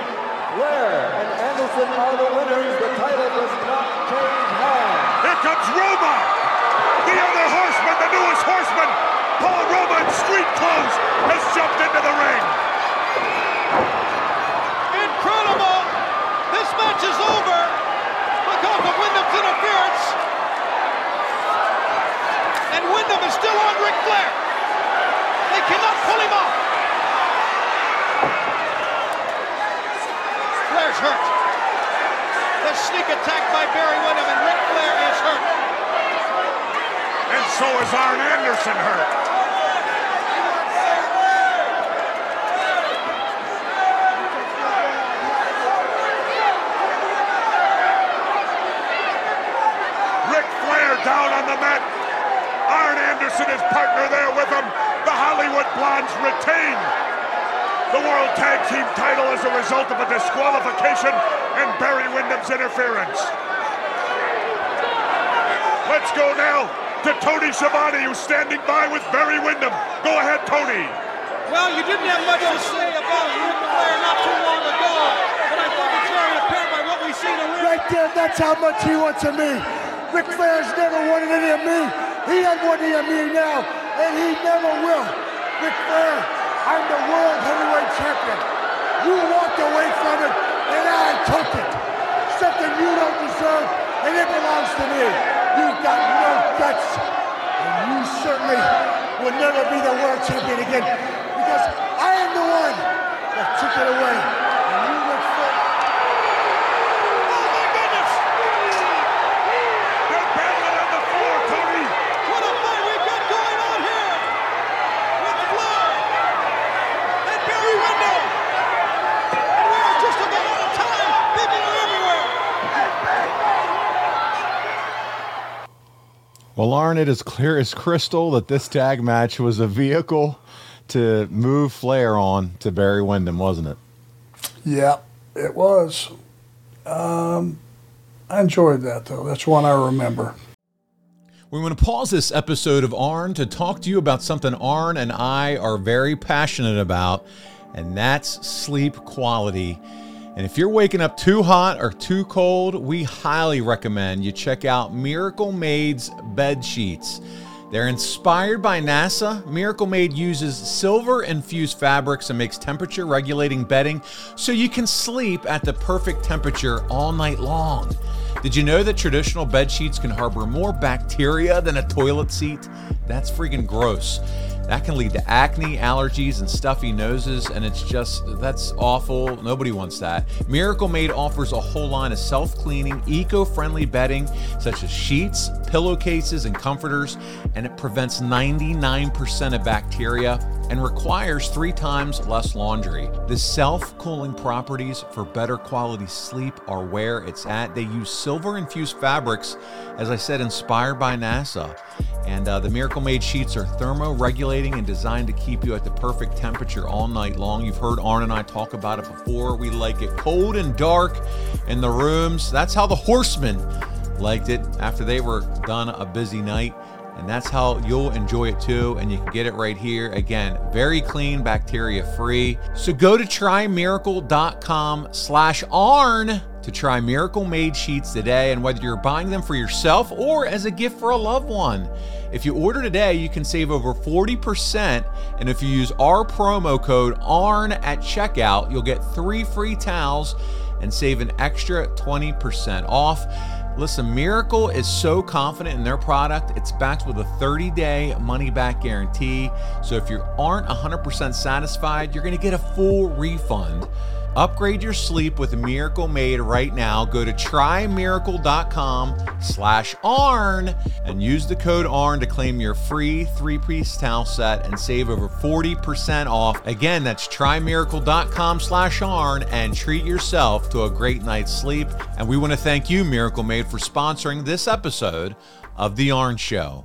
Flair and Anderson are the winners. The title does not change hands. Here comes Roma! The other horseman, the newest horseman, Paul Roma in street clothes, has jumped into the ring. Incredible! This match is over because of Windham's interference. And Wyndham is still on Ric Flair. They cannot pull him off. Flair's hurt. The sneak attack by Barry Windham and Ric Flair is hurt. And so is Arn Anderson hurt. Ric Flair down on the mat. Arn Anderson, his partner there with him. The Hollywood Blondes retain the World Tag Team title as a result of a disqualification and Barry Windham's interference. Let's go now to Tony Schiavone, who's standing by with Barry Windham. Go ahead, Tony. Well, you didn't have much to say about Ric Flair not too long ago, but I think it's very apparent by what we see in the ring. Right there, that's how much he wants of me. Ric Flair's never wanted any of me. He doesn't want any of me now, and he never will. Ric Flair, I'm the world heavyweight champion. You walked away from it, and I took it. Something you don't deserve, and it belongs to me. You've got no guts, and you certainly will never be the world champion again, because I am the one that took it away. And you, Ric Flair, Oh my goodness! They're battling on the floor, Tony. What a fight we've got going on here! Ric Flair and Barry Windham! And we are just about out of time! People are everywhere! Well, Arn, it is clear as crystal that this tag match was a vehicle to move Flair on to Barry Windham, wasn't it? Yeah, it was. Um, I enjoyed that though. That's one I remember. We want to pause this episode of Arn to talk to you about something Arn and I are very passionate about, and that's sleep quality. And if you're waking up too hot or too cold, we highly recommend you check out Miracle Made's bed sheets. They're inspired by NASA. Miracle Made uses silver infused fabrics and makes temperature regulating bedding so you can sleep at the perfect temperature all night long. Did you know that traditional bed sheets can harbor more bacteria than a toilet seat? That's freaking gross. That can lead to acne, allergies, and stuffy noses, and it's just, that's awful. Nobody wants that. Miracle Made offers a whole line of self cleaning, eco friendly bedding, such as sheets, pillowcases, and comforters, and it prevents 99% of bacteria and requires three times less laundry. The self cooling properties for better quality sleep are where it's at. They use silver infused fabrics, as I said, inspired by NASA. And uh, the Miracle Made sheets are thermo-regulating and designed to keep you at the perfect temperature all night long. You've heard Arn and I talk about it before. We like it cold and dark in the rooms. That's how the Horsemen liked it after they were done a busy night. and that's how you'll enjoy it too. And you can get it right here. Again, very clean, bacteria free. So go to trymiracle.com slash ARN to try Miracle Made sheets today. And whether you're buying them for yourself or as a gift for a loved one, if you order today, you can save over 40%. And if you use our promo code ARN at checkout, you'll get three free towels and save an extra 20% off. Listen, Miracle is so confident in their product, it's backed with a 30 day money back guarantee. So if you aren't 100% satisfied, you're going to get a full refund. Upgrade your sleep with Miracle Made right now. Go to trymiracle.com slash ARN and use the code ARN to claim your free three-piece towel set and save over 40% off. Again, that's trymiracle.com slash ARN and treat yourself to a great night's sleep. And we want to thank you, Miracle Made, for sponsoring this episode of The ARN Show.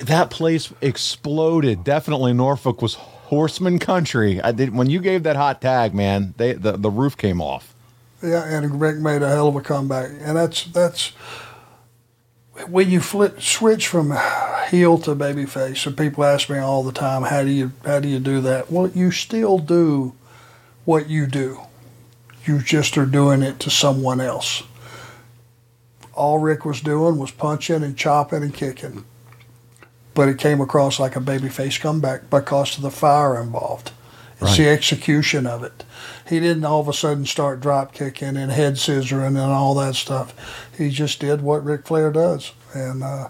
That place exploded. Definitely Norfolk was horseman country. I did when you gave that hot tag, man. They the, the roof came off. Yeah, and Rick made a hell of a comeback, and that's that's when you flip switch from heel to babyface. And people ask me all the time, how do you how do you do that? Well, you still do what you do. You just are doing it to someone else. All Rick was doing was punching and chopping and kicking but it came across like a babyface comeback because of the fire involved. It's the execution of it. He didn't all of a sudden start drop kicking and head scissoring and all that stuff. He just did what Ric Flair does, and uh,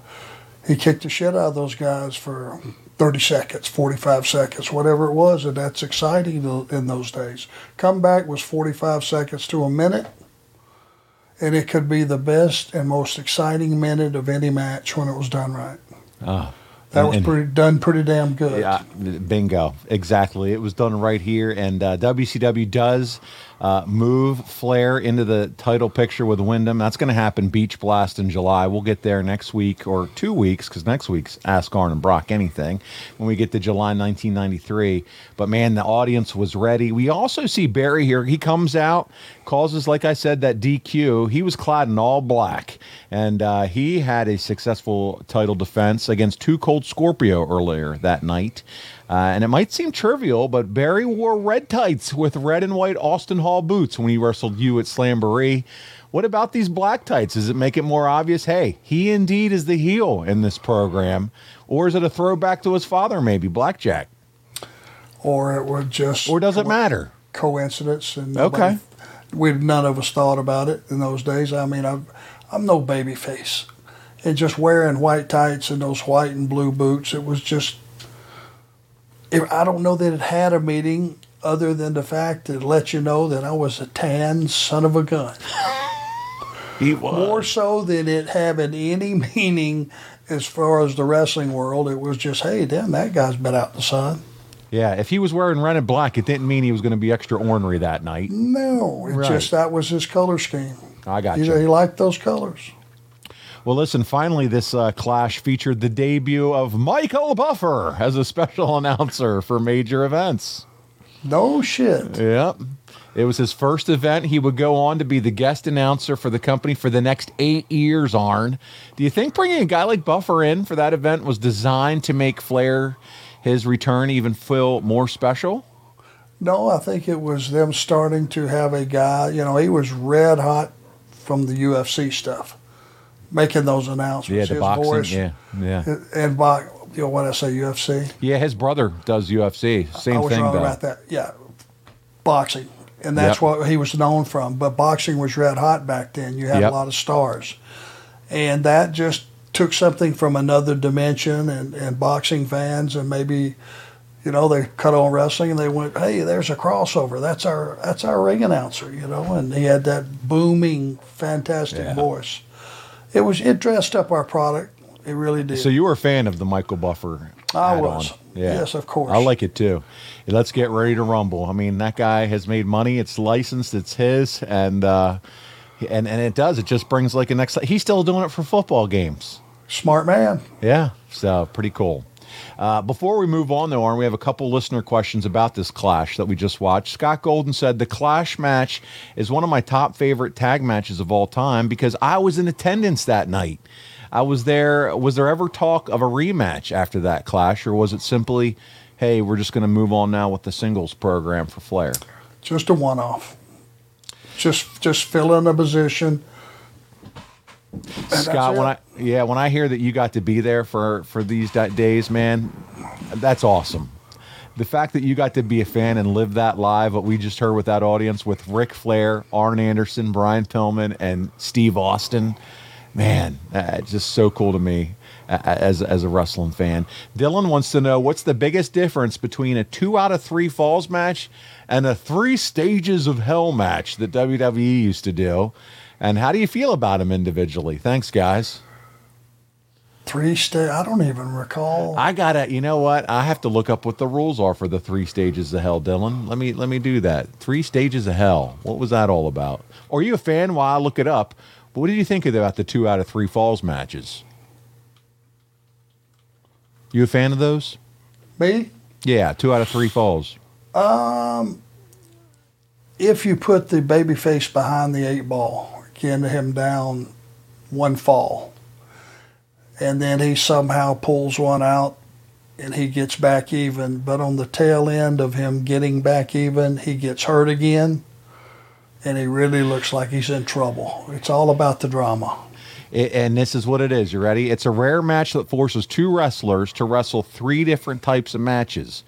he kicked the shit out of those guys for 30 seconds, 45 seconds, whatever it was, and that's exciting in those days. Comeback was 45 seconds to a minute, and it could be the best and most exciting minute of any match when it was done right. Ah. That was and- pretty done pretty damn good. Yeah, bingo. Exactly. It was done right here. And uh, WCW does uh, move Flair into the title picture with Windham. That's going to happen Beach Blast in July. We'll get there next week or two weeks because next week's Ask Arn and Brock Anything when we get to July 1993. But man, the audience was ready. We also see Barry here. He comes out, causes, like I said, that DQ. He was clad in all black. And uh, he had a successful title defense against Two Cold Scorpio earlier that night. Uh, and it might seem trivial, but Barry wore red tights with red and white Austin Hall boots when he wrestled you at Slamboree. What about these black tights? Does it make it more obvious? Hey, he indeed is the heel in this program. Or is it a throwback to his father, maybe, Blackjack? Or it was just. Or does it matter? Coincidence. And Okay. We none of us thought about it in those days. I mean, I'm, I'm no baby face. And just wearing white tights and those white and blue boots, it was just. It, I don't know that it had a meaning other than the fact that it let you know that I was a tan son of a gun. He was. More so than it having any (laughs) meaning as far as the wrestling world. It was just, hey, damn, that guy's been out in the sun. Yeah, if he was wearing red and black, it didn't mean he was going to be extra ornery that night. No, it Right. just that was his color scheme. I got He, you. he liked those colors. Well, listen, finally, this uh, clash featured the debut of Michael Buffer as a special (laughs) announcer for major events. No shit. Yep. It was his first event. He would go on to be the guest announcer for the company for the next eight years, Arn. Do you think bringing a guy like Buffer in for that event was designed to make Flair, his return, even feel more special? No, I think it was them starting to have a guy. You know, he was red hot from the UFC stuff, making those announcements. Yeah, the His boxing. voice- yeah, yeah. And bo- you know what I say, UFC. Yeah, his brother does UFC. Same I was thing, wrong though. about that. Yeah, boxing, and that's Yep. what he was known from. But boxing was red hot back then. You had Yep. a lot of stars, and that just took something from another dimension. And, and boxing fans, and maybe, you know, they cut on wrestling and they went, "Hey, there's a crossover. That's our that's our ring announcer." You know, and he had that booming, fantastic Yeah. voice. It was it dressed up our product. It really did. So you were a fan of the Michael Buffer? I add-on. was. Yes, of course. I like it too. Let's get ready to rumble. I mean, that guy has made money. It's licensed. It's his, and uh, and and it does. It just brings like an next. He's still doing it for football games. Smart man. Yeah, so pretty cool. Uh, before we move on, though, Arn, we have a couple listener questions about this clash that we just watched. Scott Golden said the clash match is one of my top favorite tag matches of all time because I was in attendance that night. I was there. Was there ever talk of a rematch after that clash, or was it simply, hey, we're just going to move on now with the singles program for Flair? Just a one-off. Just just fill in a position. Scott, when I yeah, when I hear that you got to be there for for these days, man, that's awesome. The fact that you got to be a fan and live that live, what we just heard with that audience with Ric Flair, Arn Anderson, Brian Pillman, and Steve Austin, man, uh, it's just so cool to me as as a wrestling fan. Dylan wants to know what's the biggest difference between a two out of three falls match and a three stages of hell match that WWE used to do. And how do you feel about them individually? Thanks, guys. Three sta I don't even recall. I gotta, you know what? I have to look up what the rules are for the three stages of hell, Dylan. Let me let me do that. Three stages of hell. What was that all about? Are you a fan? While I look it up, but what did you think about the two out of three falls matches? You a fan of those? Me? Yeah, two out of three falls. Um, if you put the baby face behind the eight ball, getting him down one fall, and then he somehow pulls one out and he gets back even, but on the tail end of him getting back even, he gets hurt again and he really looks like he's in trouble. It's all about the drama. It, and this is what it is. You ready? It's a rare match that forces two wrestlers to wrestle three different types of matches.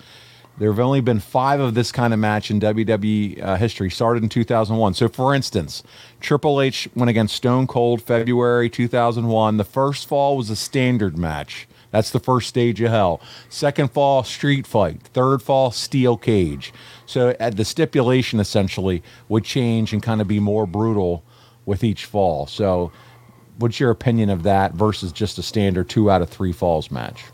There have only been five of this kind of match in WWE uh, history, started in 2001. So, for instance, Triple H went against Stone Cold February 2001. The first fall was a standard match. That's the first stage of hell. Second fall, street fight. Third fall, steel cage. So, at the stipulation essentially would change and kind of be more brutal with each fall. So, what's your opinion of that versus just a standard two out of three falls match?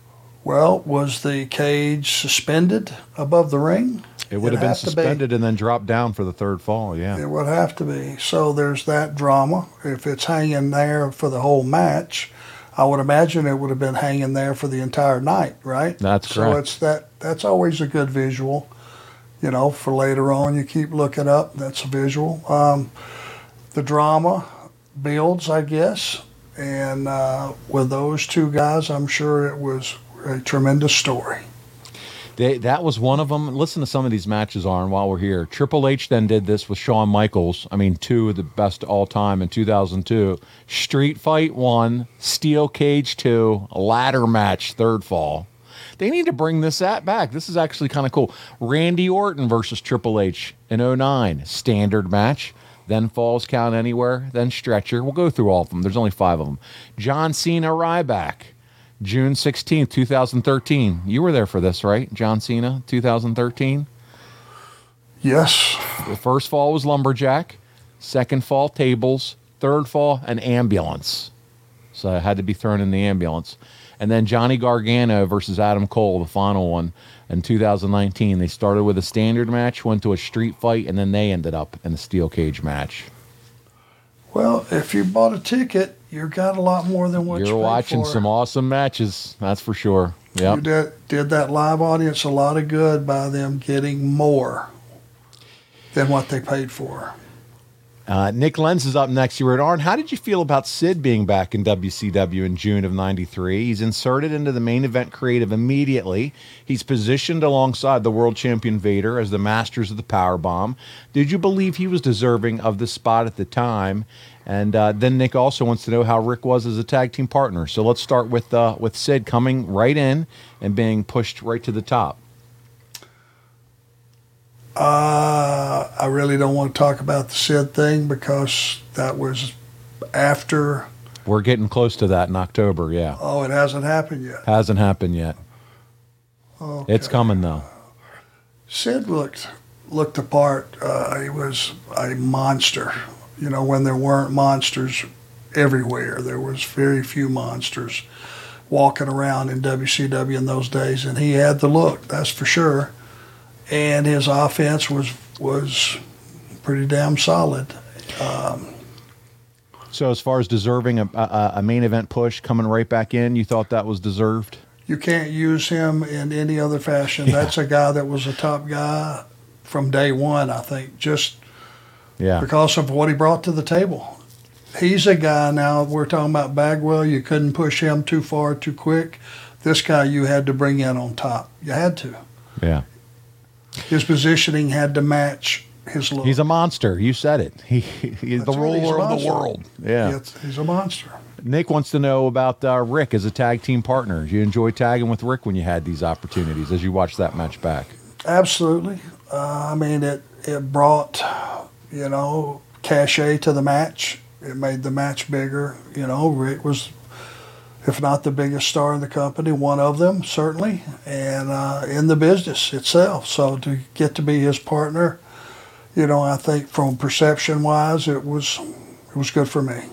Well, was the cage suspended above the ring? It would have been have to be. suspended and then dropped down for the third fall. Yeah. It would have to be. So there's that drama. If it's hanging there for the whole match, I would imagine it would have been hanging there for the entire night, right? That's So correct. it's that. That's always a good visual. You know, for later on, you keep looking up. That's a visual. Um, the drama builds, I guess, and uh, with those two guys, I'm sure it was a tremendous story. They, that was one of them. Listen to some of these matches, Arn, while we're here. Triple H then did this with Shawn Michaels. I mean, two of the best all time in 2002. Street Fight 1, Steel Cage 2, ladder match, third fall. They need to bring this at back. This is actually kind of cool. Randy Orton versus Triple H in 09, standard match. Then Falls Count Anywhere, then Stretcher. We'll go through all of them. There's only five of them. John Cena Ryback. June 16th, 2013. You were there for this, right? John Cena, 2013. Yes. The first fall was Lumberjack, second fall, Tables, third fall, an ambulance. So I had to be thrown in the ambulance. And then Johnny Gargano versus Adam Cole, the final one in 2019. They started with a standard match, went to a street fight, and then they ended up in a steel cage match. Well, if you bought a ticket, you got a lot more than what you You're paid watching for. some awesome matches, that's for sure. Yeah, You did, did that live audience a lot of good by them getting more than what they paid for. Uh, Nick Lenz is up next. You were at Arn. How did you feel about Sid being back in WCW in June of '93? He's inserted into the main event creative immediately. He's positioned alongside the world champion Vader as the masters of the power bomb. Did you believe he was deserving of this spot at the time? And uh, then Nick also wants to know how Rick was as a tag team partner. So let's start with uh, with Sid coming right in and being pushed right to the top. Uh, I really don't want to talk about the Sid thing because that was after. We're getting close to that in October. Yeah, Oh, it hasn't happened yet. hasn't happened yet. Okay. It's coming though. Sid looked looked the part. Uh, he was a monster. You know, when there weren't monsters everywhere, there was very few monsters. walking around in WCW in those days, and he had the look, that's for sure. And his offense was was pretty damn solid. Um, So, as far as deserving a, a, a main event push coming right back in, you thought that was deserved? you can't use him in any other fashion. That's a guy that was a top guy from day one, I think, just Yeah. because of what he brought to the table. He's a guy now, we're talking about Bagwell, you couldn't push him too far too quick. This guy you had to bring in on top. You had to. Yeah. His positioning had to match his look. He's a monster. You said it. He, he's the That's he's a ruler of the world. Yeah. He's- he's a monster. Nick wants to know about uh, Rick as a tag team partner. Did you enjoy tagging with Rick when you had these opportunities as you watched that match back. Absolutely. Uh, I mean, it it brought you know cachet to the match. It made the match bigger. You know, Rick was, if not the biggest star in the company, one of them certainly, and uh, in the business itself. So to get to be his partner, you know, I think from perception wise, it was it was good for me.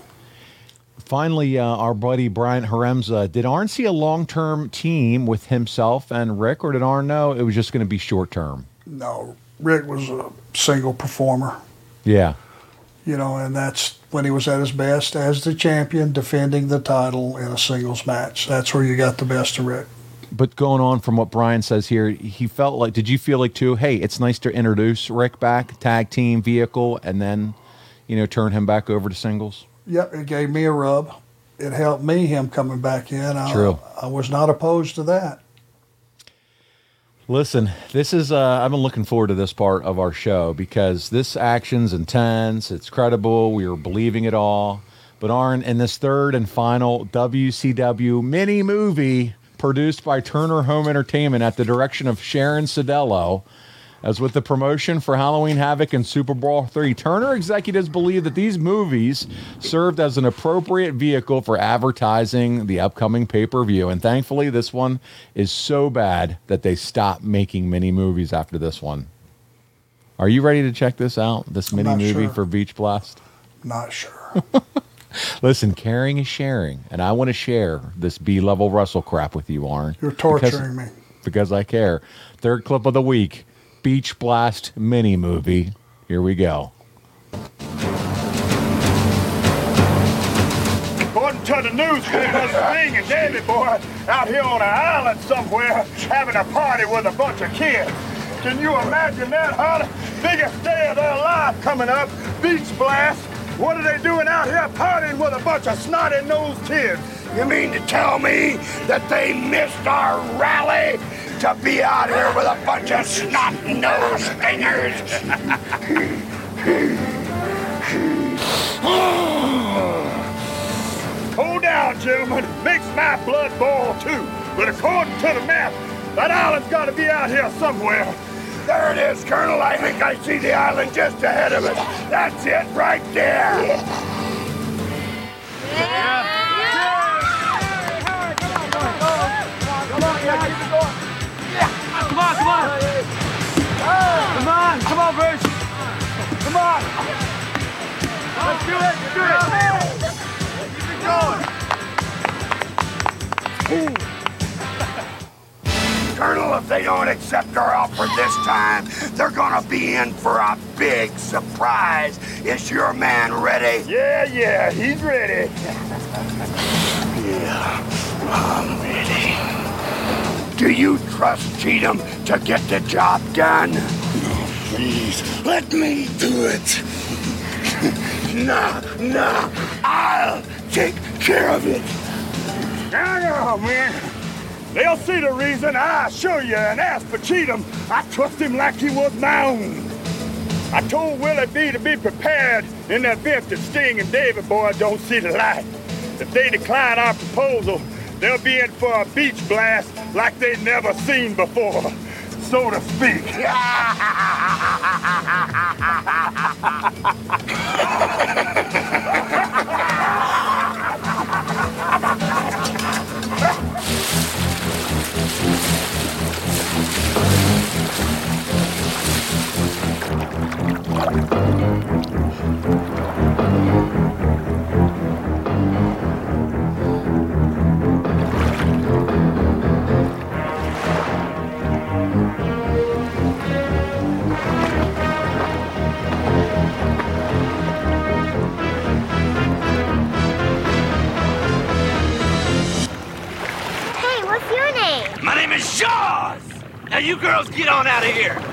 Finally, uh, our buddy Brian Haremza. Did Arn see a long term team with himself and Rick, or did Arn know it was just going to be short term? No, Rick was a single performer. Yeah. You know, and that's when he was at his best as the champion, defending the title in a singles match. That's where you got the best of Rick. But going on from what Brian says here, he felt like, did you feel like too, hey, it's nice to introduce Rick back, tag team vehicle, and then, you know, turn him back over to singles? Yep, it gave me a rub. It helped me him coming back in. I, True. I was not opposed to that. Listen, this is uh I've been looking forward to this part of our show because this action's intense, it's credible, we are believing it all. But Arn, in this third and final WCW mini movie produced by Turner Home Entertainment at the direction of Sharon Sadello, as with the promotion for Halloween Havoc and SuperBrawl 3, Turner executives believe that these movies served as an appropriate vehicle for advertising the upcoming pay per view. And thankfully, this one is so bad that they stopped making mini movies after this one. Are you ready to check this out? This mini movie sure. for Beach Blast? Not sure. (laughs) Listen, caring is sharing, and I want to share this B level WrestleCrap with you, Arn. You're because- torturing me. because I care. Third clip of the week Beach Blast mini movie. Here we go. According to the newspapers, Sting and Davy Boy out here on an island somewhere having a party with a bunch of kids. Can you imagine that, Harley? Biggest day of their life coming up, Beach Blast. What are they doing out here partying with a bunch of snotty-nosed kids? You mean to tell me that they missed our rally to be out here with a bunch of snot-nosed stingers? Hold down, gentlemen. Makes my blood boil too. But according to the map, that island's got to be out here somewhere. There it is, Colonel. I think I see the island just ahead of us. That's it right there. Come on, come on. Come on, come on, Bruce. Come on. Let's do it, let's do it. Keep it going. Colonel, if they don't accept our offer this time, they're gonna be in for a big surprise. Is your man ready? Yeah, yeah, he's ready. yeah, I'm ready. Do you trust Cheatum to get the job done? No, please, let me do it. (laughs) no, no, I'll take care of it. Hang on, man. They'll see the reason I assure you and ask for Cheatum. I trust him like he was my own. I told Willie B to be prepared in the event that Sting and Davy Boy don't see the light. If they decline our proposal, They'll be in for a beach blast like they never seen before, so to speak. (laughs) (laughs) Shaws! Now you girls get on out of here.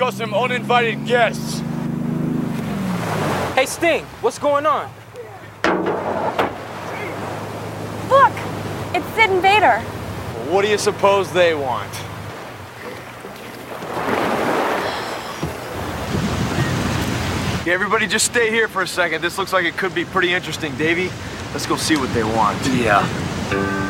Got some uninvited guests. Hey, Sting, what's going on? Look, it's Sid and Vader. What do you suppose they want? Okay, everybody just stay here for a second. This looks like it could be pretty interesting, Davey. Let's go see what they want. Yeah.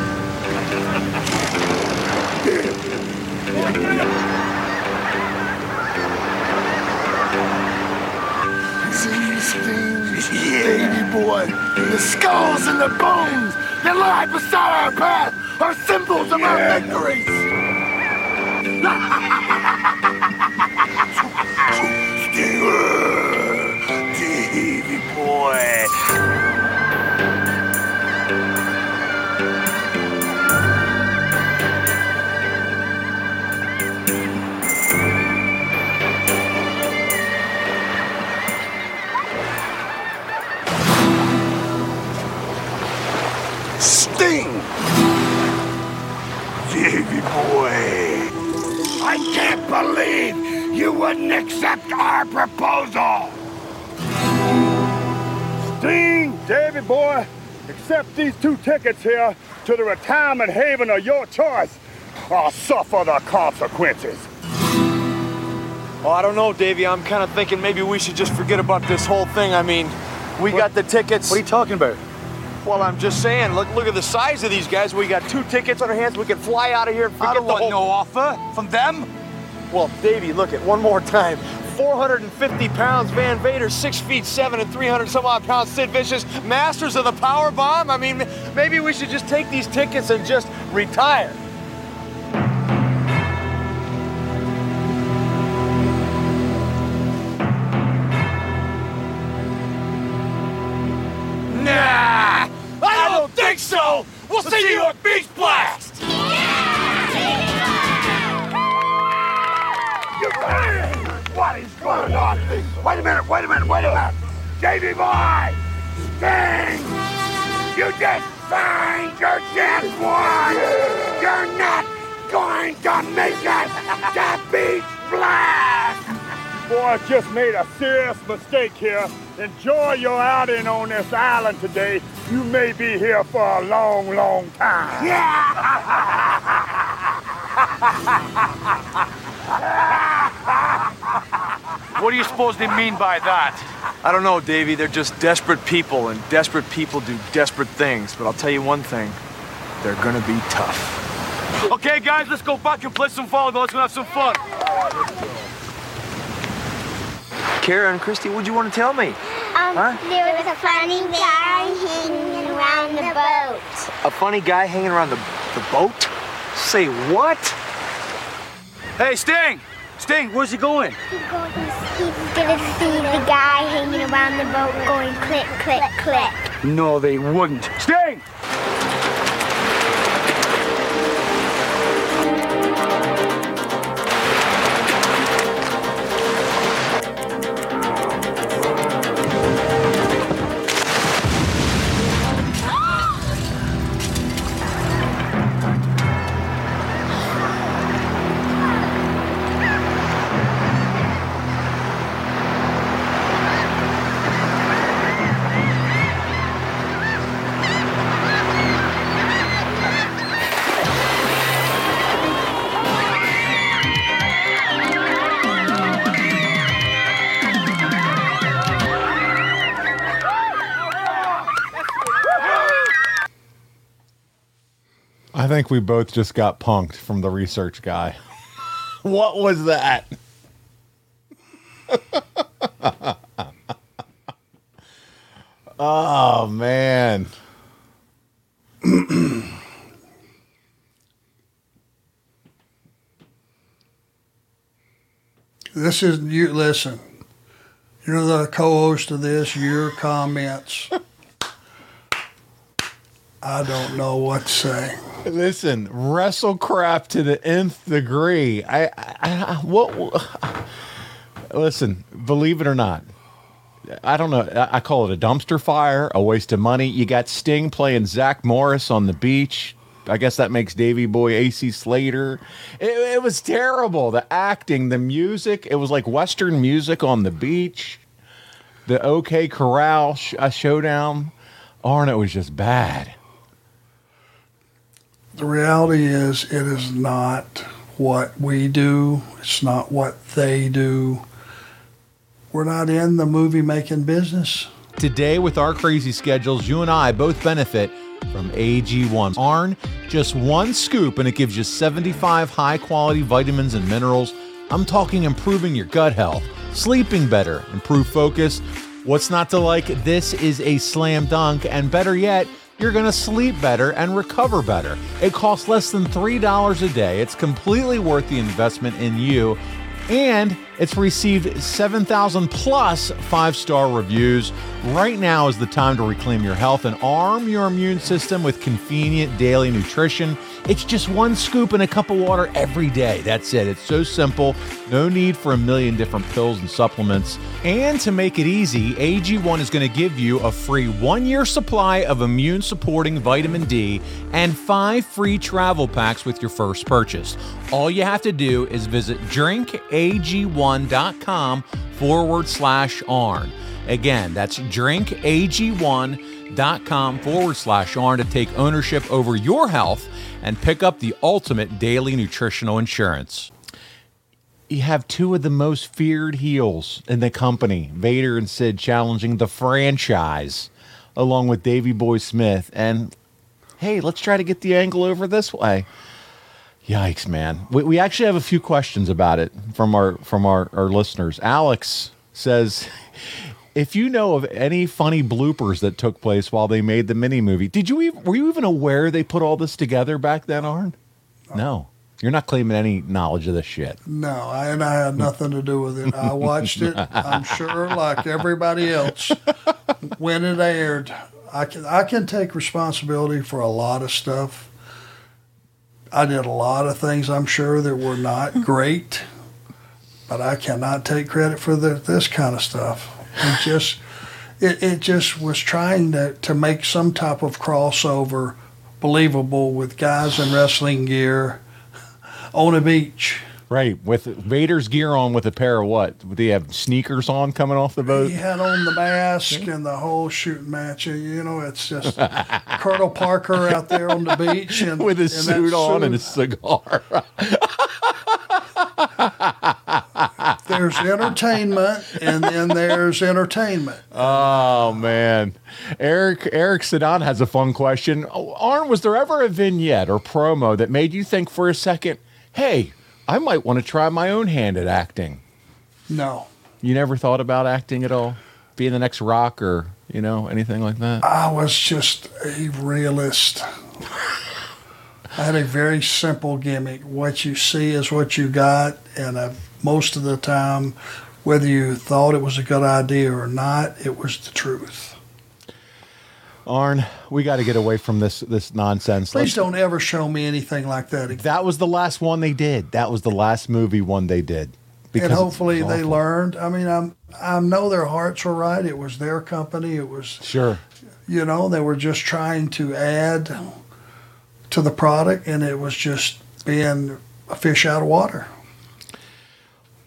Boy. The skulls and the bones that lie beside our path are symbols of our victories. (laughs) Stinger, Davy boy. Can't believe you wouldn't accept our proposal! Sting, Davy boy, accept these two tickets here to the retirement haven of your choice or suffer the consequences. Oh, I don't know, Davey. I'm kind of thinking maybe we should just forget about this whole thing. I mean, we got the tickets. What are you talking about? Well, I'm just saying, look look at the size of these guys. We got two tickets on our hands. We can fly out of here and forget I don't the want whole... no offer from them. Well, Davey, look at one more time. 450 pounds Van Vader, six feet seven and 300 some odd pounds Sid Vicious, masters of the power bomb. I mean, maybe we should just take these tickets and just retire. Nah, I don't think so. We'll see you at Beach Blast. On? Wait a minute, wait a minute, wait a minute. Davy boy! Sting! You just signed your death warrant! You're not going to make it to Beach Blast! Boy, I just made a serious mistake here. Enjoy your outing on this island today. You may be here for a long, long time. (laughs) What do you suppose they mean by that? I don't know, Davey. They're just desperate people, and desperate people do desperate things. But I'll tell you one thing they're gonna be tough. Okay, guys, let's go back and play some volleyball. Let's go have some fun. Kara and Christy, what'd you want to tell me? Um, Huh? there was a funny guy hanging around the boat. A funny guy hanging around the, the boat? Say what? Hey, Sting! Sting, where's he going? He's, going, he's, he's gonna see the guy hanging around the boat going click, click, click. No, they wouldn't. Sting! Think we both just got punked from the research guy. (laughs) what was that? Oh man. (clears throat) This is you. Listen, you're the co-host of this. Your comments. (laughs) I don't know what to say. Listen, wrestle crap to the nth degree. I, I, I what? Listen, believe it or not, I don't know. I call it a dumpster fire, a waste of money. You got Sting playing Zach Morris on the beach. I guess that makes Davy Boy AC Slater. It, it was terrible. The acting, the music. It was like Western music on the beach. The OK Corral sh- uh, showdown. Arn, it was just bad. The reality is, it is not what we do. It's not what they do. We're not in the movie making business. Today, with our crazy schedules, you and I both benefit from AG1. Arn, just one scoop, and it gives you 75 high quality vitamins and minerals. I'm talking improving your gut health, sleeping better, improve focus. What's not to like? This is a slam dunk, and better yet, you're going to sleep better and recover better. It costs less than $3 a day. It's completely worth the investment in you and it's received 7,000 plus five star reviews. Right now is the time to reclaim your health and arm your immune system with convenient daily nutrition. It's just one scoop in a cup of water every day. That's it. It's so simple. No need for a million different pills and supplements. And to make it easy, AG1 is going to give you a free one year supply of immune supporting vitamin D and five free travel packs with your first purchase. All you have to do is visit drinkag1.com forward slash ARN. Again, that's drinkag1.com forward slash ARN to take ownership over your health and pick up the ultimate daily nutritional insurance. You have two of the most feared heels in the company, Vader and Sid, challenging the franchise along with Davey Boy Smith. And hey, let's try to get the angle over this way. Yikes, man. We, we actually have a few questions about it from our from our, our listeners. Alex says if you know of any funny bloopers that took place while they made the mini movie, did you even were you even aware they put all this together back then, Arn? No. You're not claiming any knowledge of this shit. No, I, and I had nothing to do with it. I watched it. I'm sure, like everybody else, when it aired. I can I can take responsibility for a lot of stuff. I did a lot of things. I'm sure that were not (laughs) great, but I cannot take credit for the, this kind of stuff. It just it, it just was trying to, to make some type of crossover believable with guys in wrestling gear on a beach. Right, with Vader's gear on with a pair of what? Do they have sneakers on coming off the boat? He had on the mask and the whole shooting match. And You know, it's just Colonel Parker out there on the beach and (laughs) with his that suit on and suit. his cigar. (laughs) There's entertainment and then there's entertainment. Oh man, Eric Eric Sedan has a fun question. Arn, was there ever a vignette or promo that made you think for a second, "Hey, I might want to try my own hand at acting"? No, You never thought about acting at all, being the next Rock or you know anything like that? I was just a realist. I had a very simple gimmick. What you see is what you got, and i most of the time, whether you thought it was a good idea or not, it was the truth. Arn, we got to get away from this this nonsense. Please don't ever show me anything like that again. That was the last one they did. That was the last movie one they did. and hopefully they learned. I mean, I'm I know their hearts were right. It was their company. It was Sure. you know they were just trying to add to the product, and it was just being a fish out of water.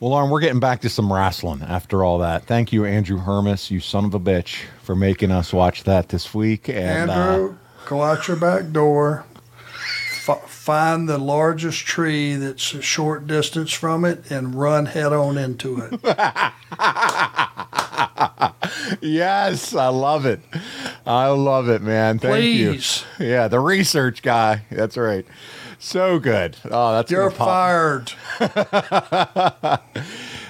Well, Arn, we're getting back to some wrestling after all that. Thank you, Andrew Hermis, you son of a bitch, for making us watch that this week. And uh, Andrew, go out your back door. F- find the largest tree that's a short distance from it and run head on into it. (laughs) yes, I love it. I love it, man. Thank Please. you. Yeah, the research guy. That's right. So good. Oh, that's You're fired. (laughs)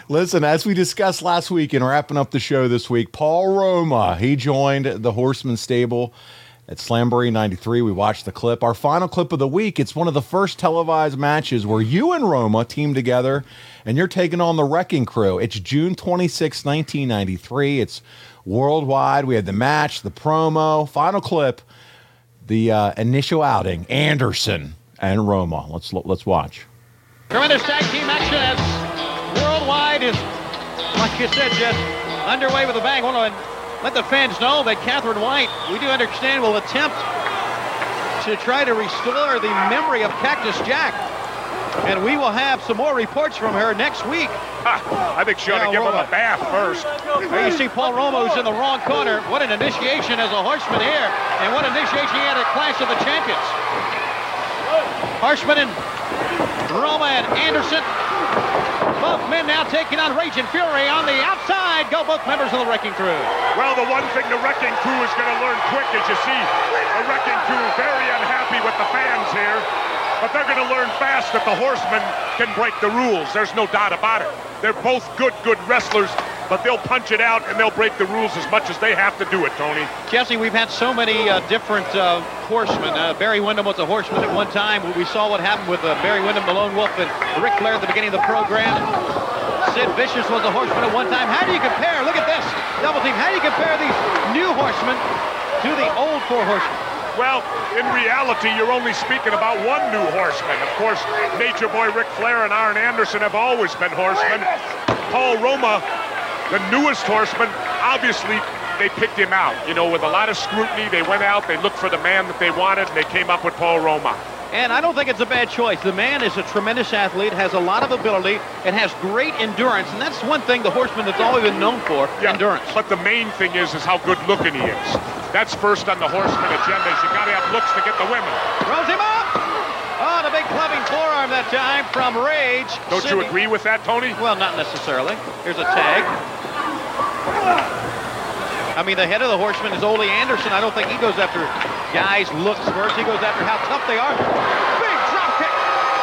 Listen, as we discussed last week and wrapping up the show this week, Paul Roma, he joined the Horseman stable at Slamboree 93. We watched the clip. Our final clip of the week, it's one of the first televised matches where you and Roma team together and you're taking on the Wrecking Crew. It's June 26, 1993. It's worldwide. We had the match, the promo, final clip, the uh, initial outing, Anderson and Roma. Let's let's watch. Tremendous tag team action as Worldwide is, like you said, just underway with a bang. want to let the fans know that Catherine White, we do understand, will attempt to try to restore the memory of Cactus Jack. And we will have some more reports from her next week. I think she ought to give him a bath first. There you see Paul Roma who's in the wrong corner. What an initiation as a horseman here. And what initiation he had at Clash of the Champions. Horseman and Roma and Anderson. Both men now taking on Raging Fury on the outside. Go both members of the Wrecking Crew. Well, the one thing the Wrecking Crew is going to learn quick is you see the Wrecking Crew very unhappy with the fans here. But they're going to learn fast that the Horsemen can break the rules. There's no doubt about it. They're both good, good wrestlers, but they'll punch it out and they'll break the rules as much as they have to do it, Tony. Jesse, we've had so many uh, different uh, horsemen. Uh, Barry Windham was a horseman at one time. We saw what happened with uh, Barry Windham, the Lone Wolf, and Ric Flair at the beginning of the program. Sid Vicious was a horseman at one time. How do you compare? Look at this. Double team. How do you compare these new horsemen to the old four horsemen? Well, in reality, you're only speaking about one new horseman. Of course, Nature Boy Ric Flair and Arn Anderson have always been horsemen. Paul Roma, the newest horseman, obviously they picked him out. You know, with a lot of scrutiny, they went out, they looked for the man that they wanted, and they came up with Paul Roma. And I don't think it's a bad choice. The man is a tremendous athlete, has a lot of ability, and has great endurance. And that's one thing the horseman that's always been known for, endurance. But the main thing is, is how good looking he is. That's first on the horseman agenda. Is you got to have looks to get the women. Throws him up. Big clubbing forearm that time from Rage. Don't you agree with that, Tony? Well, not necessarily. Here's a tag. I mean, the head of the horseman is Ole Anderson. I don't think he goes after guys' looks first. He goes after how tough they are. Big drop kick.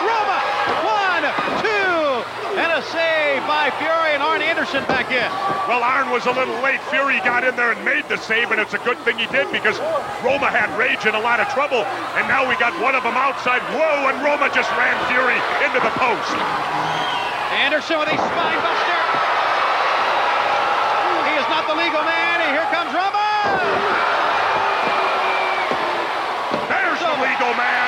Roma. One, two, and a save by Fury and Arn Anderson back in. Well, Arn was a little late. Fury got in there and made the save, and it's a good thing he did because Roma had Rage in a lot of trouble, and now we got one of them outside. Whoa, and Roma just ran Fury into the post. Anderson with a spine buster. He is not the legal man, and here comes Roma. There's the legal man.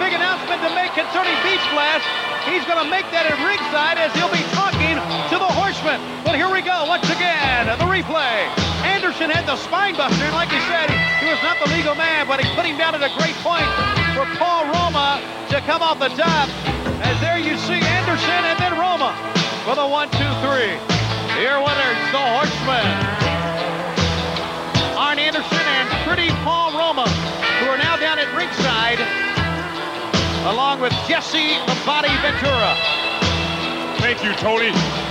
Big announcement to make concerning Beach Blast. He's going to make that at ringside as he'll be talking to the Horseman. But here we go once again, the replay. Anderson had the spine buster, and like he said, he was not the legal man, but he put him down at a great point for Paul Roma to come off the top. As there you see Anderson and then Roma for the one, two, three. Here winners, the Horsemen. Arn Anderson and Pretty Paul Roma, who are now down at ringside, along with Jesse the Body Ventura. Thank you, Tony.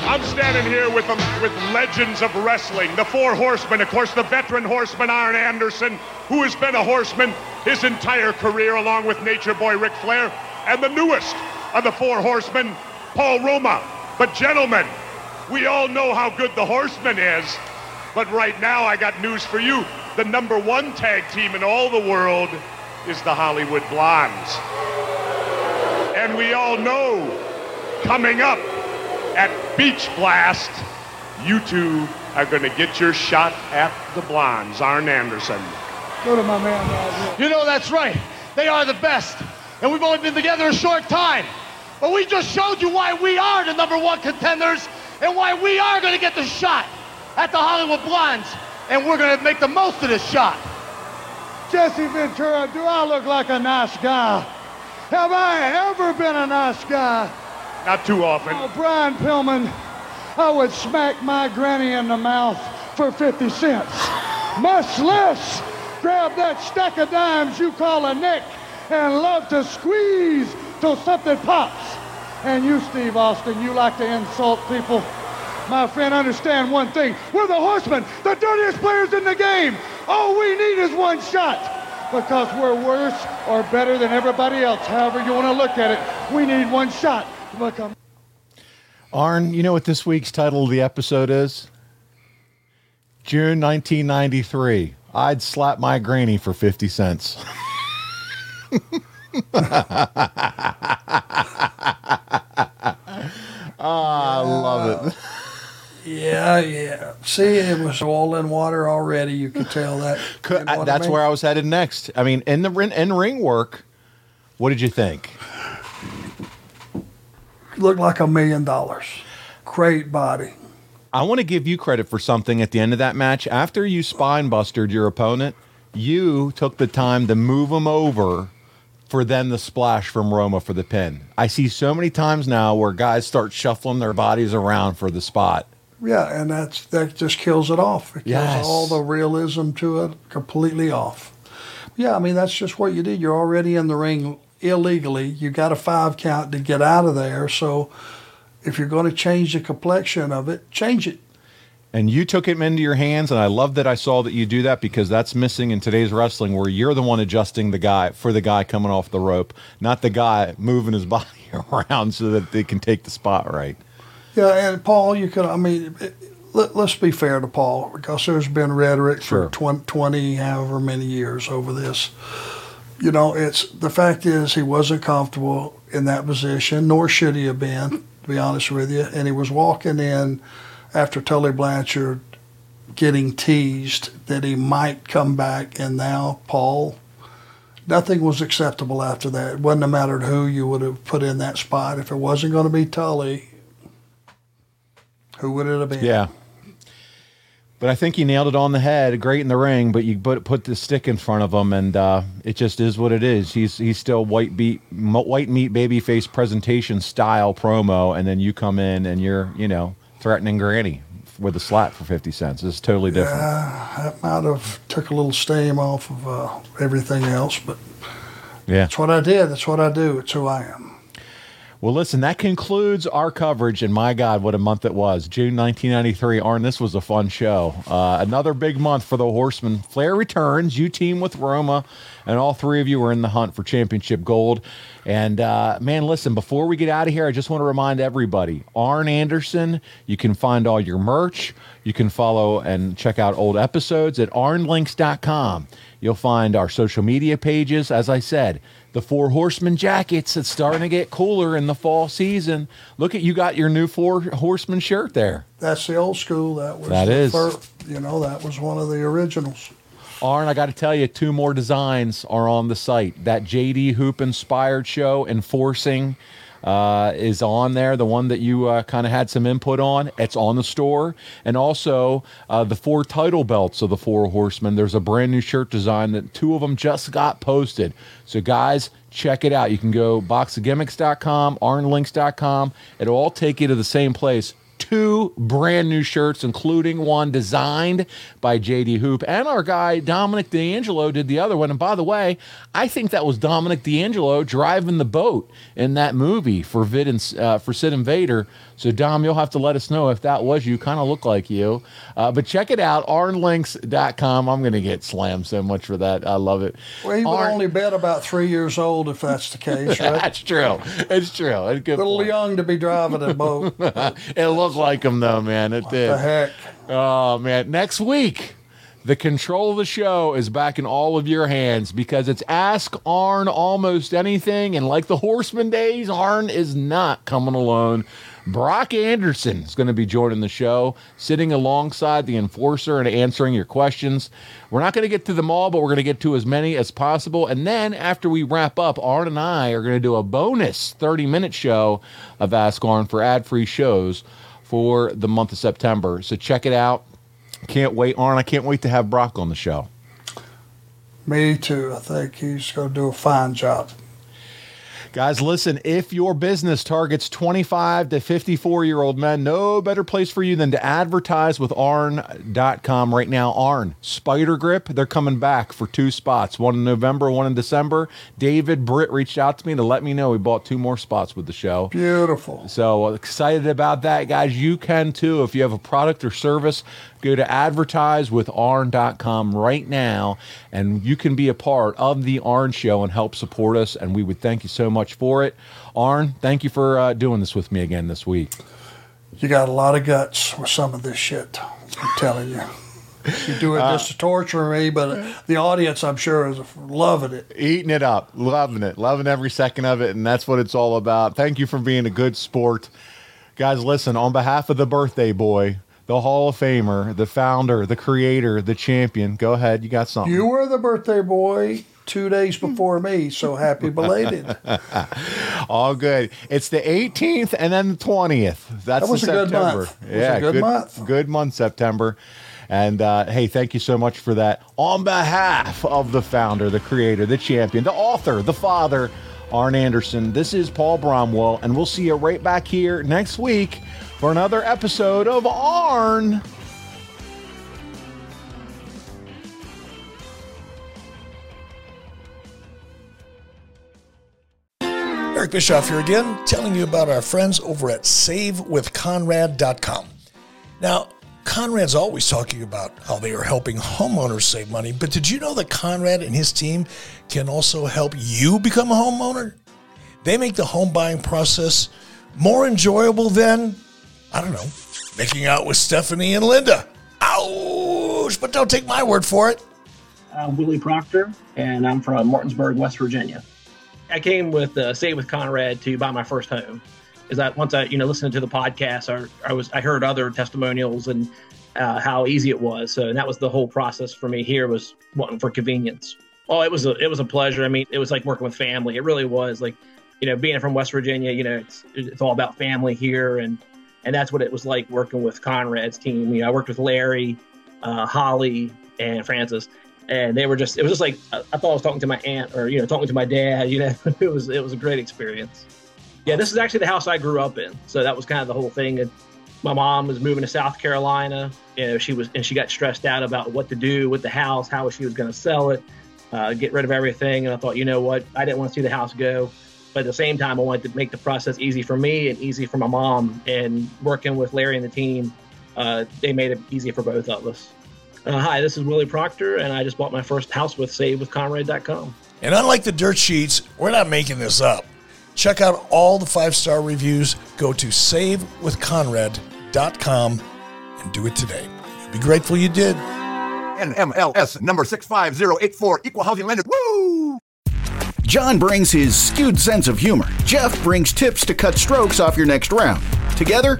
I'm standing here with them, with legends of wrestling, the four horsemen. Of course, the veteran horseman Arn Anderson, who has been a horseman his entire career, along with Nature Boy Ric Flair, and the newest of the four horsemen, Paul Roma. But gentlemen, we all know how good the horseman is. But right now, I got news for you. The number one tag team in all the world is the Hollywood Blondes. And we all know coming up at Beach Blast, you two are going to get your shot at the Blondes, Arn Anderson. Go to my man, You know that's right. They are the best. And we've only been together a short time. But we just showed you why we are the number one contenders and why we are going to get the shot at the Hollywood Blondes. And we're going to make the most of this shot. Jesse Ventura, do I look like a nice guy? Have I ever been a nice guy? Not too often. Oh, Brian Pillman, I would smack my granny in the mouth for 50 cents. Much less grab that stack of dimes you call a neck and love to squeeze till something pops. And you, Steve Austin, you like to insult people. My friend, understand one thing. We're the horsemen, the dirtiest players in the game. All we need is one shot because we're worse or better than everybody else. However you want to look at it, we need one shot to become. Arn, you know what this week's title of the episode is? June 1993. I'd slap my granny for 50 cents. (laughs) Ah, I love it. (laughs) Yeah, yeah. See, it was all in water already. You could tell that. (laughs) Could- uh, I- that's where I was headed next. I mean, in the ring, in ring work, what did you think? Looked like a million dollars. Great body. I want to give you credit for something at the end of that match. After you spine busted your opponent, you took the time to move him over for then the splash from Roma for the pin. I see so many times now where guys start shuffling their bodies around for the spot. Yeah, and that's that just kills it off. It kills Yes. all the realism to it completely off. Yeah, I mean that's just what you did. You're already in the ring illegally. You got a five count to get out of there. So if you're going to change the complexion of it, change it. And you took him into your hands, and I love that I saw that you do that because that's missing in today's wrestling, where you're the one adjusting the guy for the guy coming off the rope, not the guy moving his (laughs) body (laughs) around so that they can take the spot right. Yeah, and Paul, you could. I mean, it, let, let's be fair to Paul because there's been rhetoric Sure. for 20, 20, however many years over this. You know, it's the fact is he wasn't comfortable in that position, nor should he have been, to be honest with you. And he was walking in after Tully Blanchard getting teased that he might come back, and now Paul. Nothing was acceptable after that. It wouldn't have mattered who you would have put in that spot. If it wasn't going to be Tully, who would it have been? Yeah. But I think he nailed it on the head, great in the ring. But you put put the stick in front of him, and uh, it just is what it is. He's he's still white beat, white meat babyface presentation style promo, and then you come in and you're you know threatening Granny with a slap for fifty cents. It's totally different. Yeah, that might have took a little steam off of uh, everything else, but Yeah. that's what I did. That's what I do. It's who I am. Well, listen, that concludes our coverage, and my God, what a month it was. June 1993. Arn, this was a fun show. Uh, another big month for the Horsemen. Flair returns. You team with Roma, and all three of you are in the hunt for championship gold. And uh, man, listen, before we get out of here, I just want to remind everybody Arn Anderson, you can find all your merch. You can follow and check out old episodes at arnlinks.com. You'll find our social media pages. As I said, the Four Horsemen jackets. It's starting to get cooler in the fall season. Look at you got your new Four Horsemen shirt there. That's the old school. That was that is. you know, that was one of the originals. Arn, I got to tell you, two more designs are on the site. That JD Hoop inspired show, Enforcing, uh, is on there. The one that you uh, kind of had some input on, it's on the store. And also uh, the four title belts of the Four Horsemen. There's a brand new shirt design that two of them just got posted. So, guys, check it out. You can go boxofgimmicks.com, arnlinks.com. It'll all take you to the same place two brand new shirts, including one designed by JD Hoop. And our guy, Dominic D'Angelo, did the other one. And by the way, I think that was Dominic D'Angelo driving the boat in that movie for, Vid and, uh, for Sid and Vader. So, Dom, you'll have to let us know if that was you. Kind of look like you. Uh, but check it out, arnlinks.com. I'm going to get slammed so much for that. I love it. Well, he would Arn- only bet about three years old if that's the (laughs) case, right? That's true. It's true. It's a good little point. young to be driving a boat. (laughs) it looked like him though, man. It did. the heck? Oh man. Next week, the control of the show is back in all of your hands because it's Ask Arn almost anything. And like the Horseman days, Arn is not coming alone. Brock Anderson is going to be joining the show, sitting alongside the enforcer and answering your questions. We're not going to get to them all, but we're going to get to as many as possible. And then after we wrap up, Arn and I are going to do a bonus 30 minute show of Ask Arn for ad free shows for the month of September. So check it out. Can't wait, Arn. I can't wait to have Brock on the show. Me too. I think he's going to do a fine job. Guys, listen, if your business targets 25 to 54 year old men, no better place for you than to advertise with Arn.com right now. Arn, Spider Grip, they're coming back for two spots, one in November, one in December. David Britt reached out to me to let me know he bought two more spots with the show. Beautiful. So uh, excited about that, guys. You can too. If you have a product or service, go to advertise with Arn.com right now, and you can be a part of the Arn Show and help support us. And we would thank you so much for it. Arn, thank you for uh, doing this with me again this week. You got a lot of guts with some of this shit. I'm telling you. You're doing Uh, this to torture me, but the audience, I'm sure, is loving it. Eating it up, loving it, loving every second of it, and that's what it's all about. Thank you for being a good sport. Guys, listen, on behalf of the birthday boy, the Hall of Famer, the founder, the creator, the champion, go ahead. You got something. You were the birthday boy two days before me, so happy belated. (laughs) All good. It's the 18th and then the 20th. That's That was a good September. month. It was a Yeah, good month. Good month, September. And uh, hey, thank you so much for that. On behalf of the founder, the creator, the champion, the author, the father, Arn Anderson, this is Paul Bromwell, and we'll see you right back here next week for another episode of Arn. Eric Bischoff here again, telling you about our friends over at SaveWithConrad.com. Now, Conrad's always talking about how they are helping homeowners save money, but did you know that Conrad and his team can also help you become a homeowner? They make the home buying process more enjoyable than, I don't know, making out with Stephanie and Linda. Ouch! But don't take my word for it. I'm Willie Proctor, and I'm from Martinsburg, West Virginia. I came with uh, Save with Conrad to buy my first home. Is that once I, you know, listened to the podcast, I, I was I heard other testimonials and uh, how easy it was. So and that was the whole process for me. Here was wanting for convenience. Oh, it was a it was a pleasure. I mean, it was like working with family. It really was. Like, you know, being from West Virginia, you know, it's it's all about family here, and and that's what it was like working with Conrad's team. You know, I worked with Larry, uh, Holly, and Francis, and they were just it was just like I, I thought I was talking to my aunt or you know talking to my dad. You know, (laughs) it was it was a great experience. Yeah, this is actually the house I grew up in, so that was kind of the whole thing. And my mom was moving to South Carolina. You know, she was and she got stressed out about what to do with the house, how she was going to sell it, uh, get rid of everything. And I thought, you know what, I didn't want to see the house go. But at the same time, I wanted to make the process easy for me and easy for my mom. And working with Larry and the team, uh, they made it easy for both of us. Uh, hi, this is Willie Proctor, and I just bought my first house with SaveWithConrad.com. And unlike the dirt sheets, we're not making this up. Check out all the five star reviews. Go to savewithconrad.com and do it today. You'll be grateful you did. NMLS number 65084, equal housing lender. Woo! John brings his skewed sense of humor. Jeff brings tips to cut strokes off your next round. Together,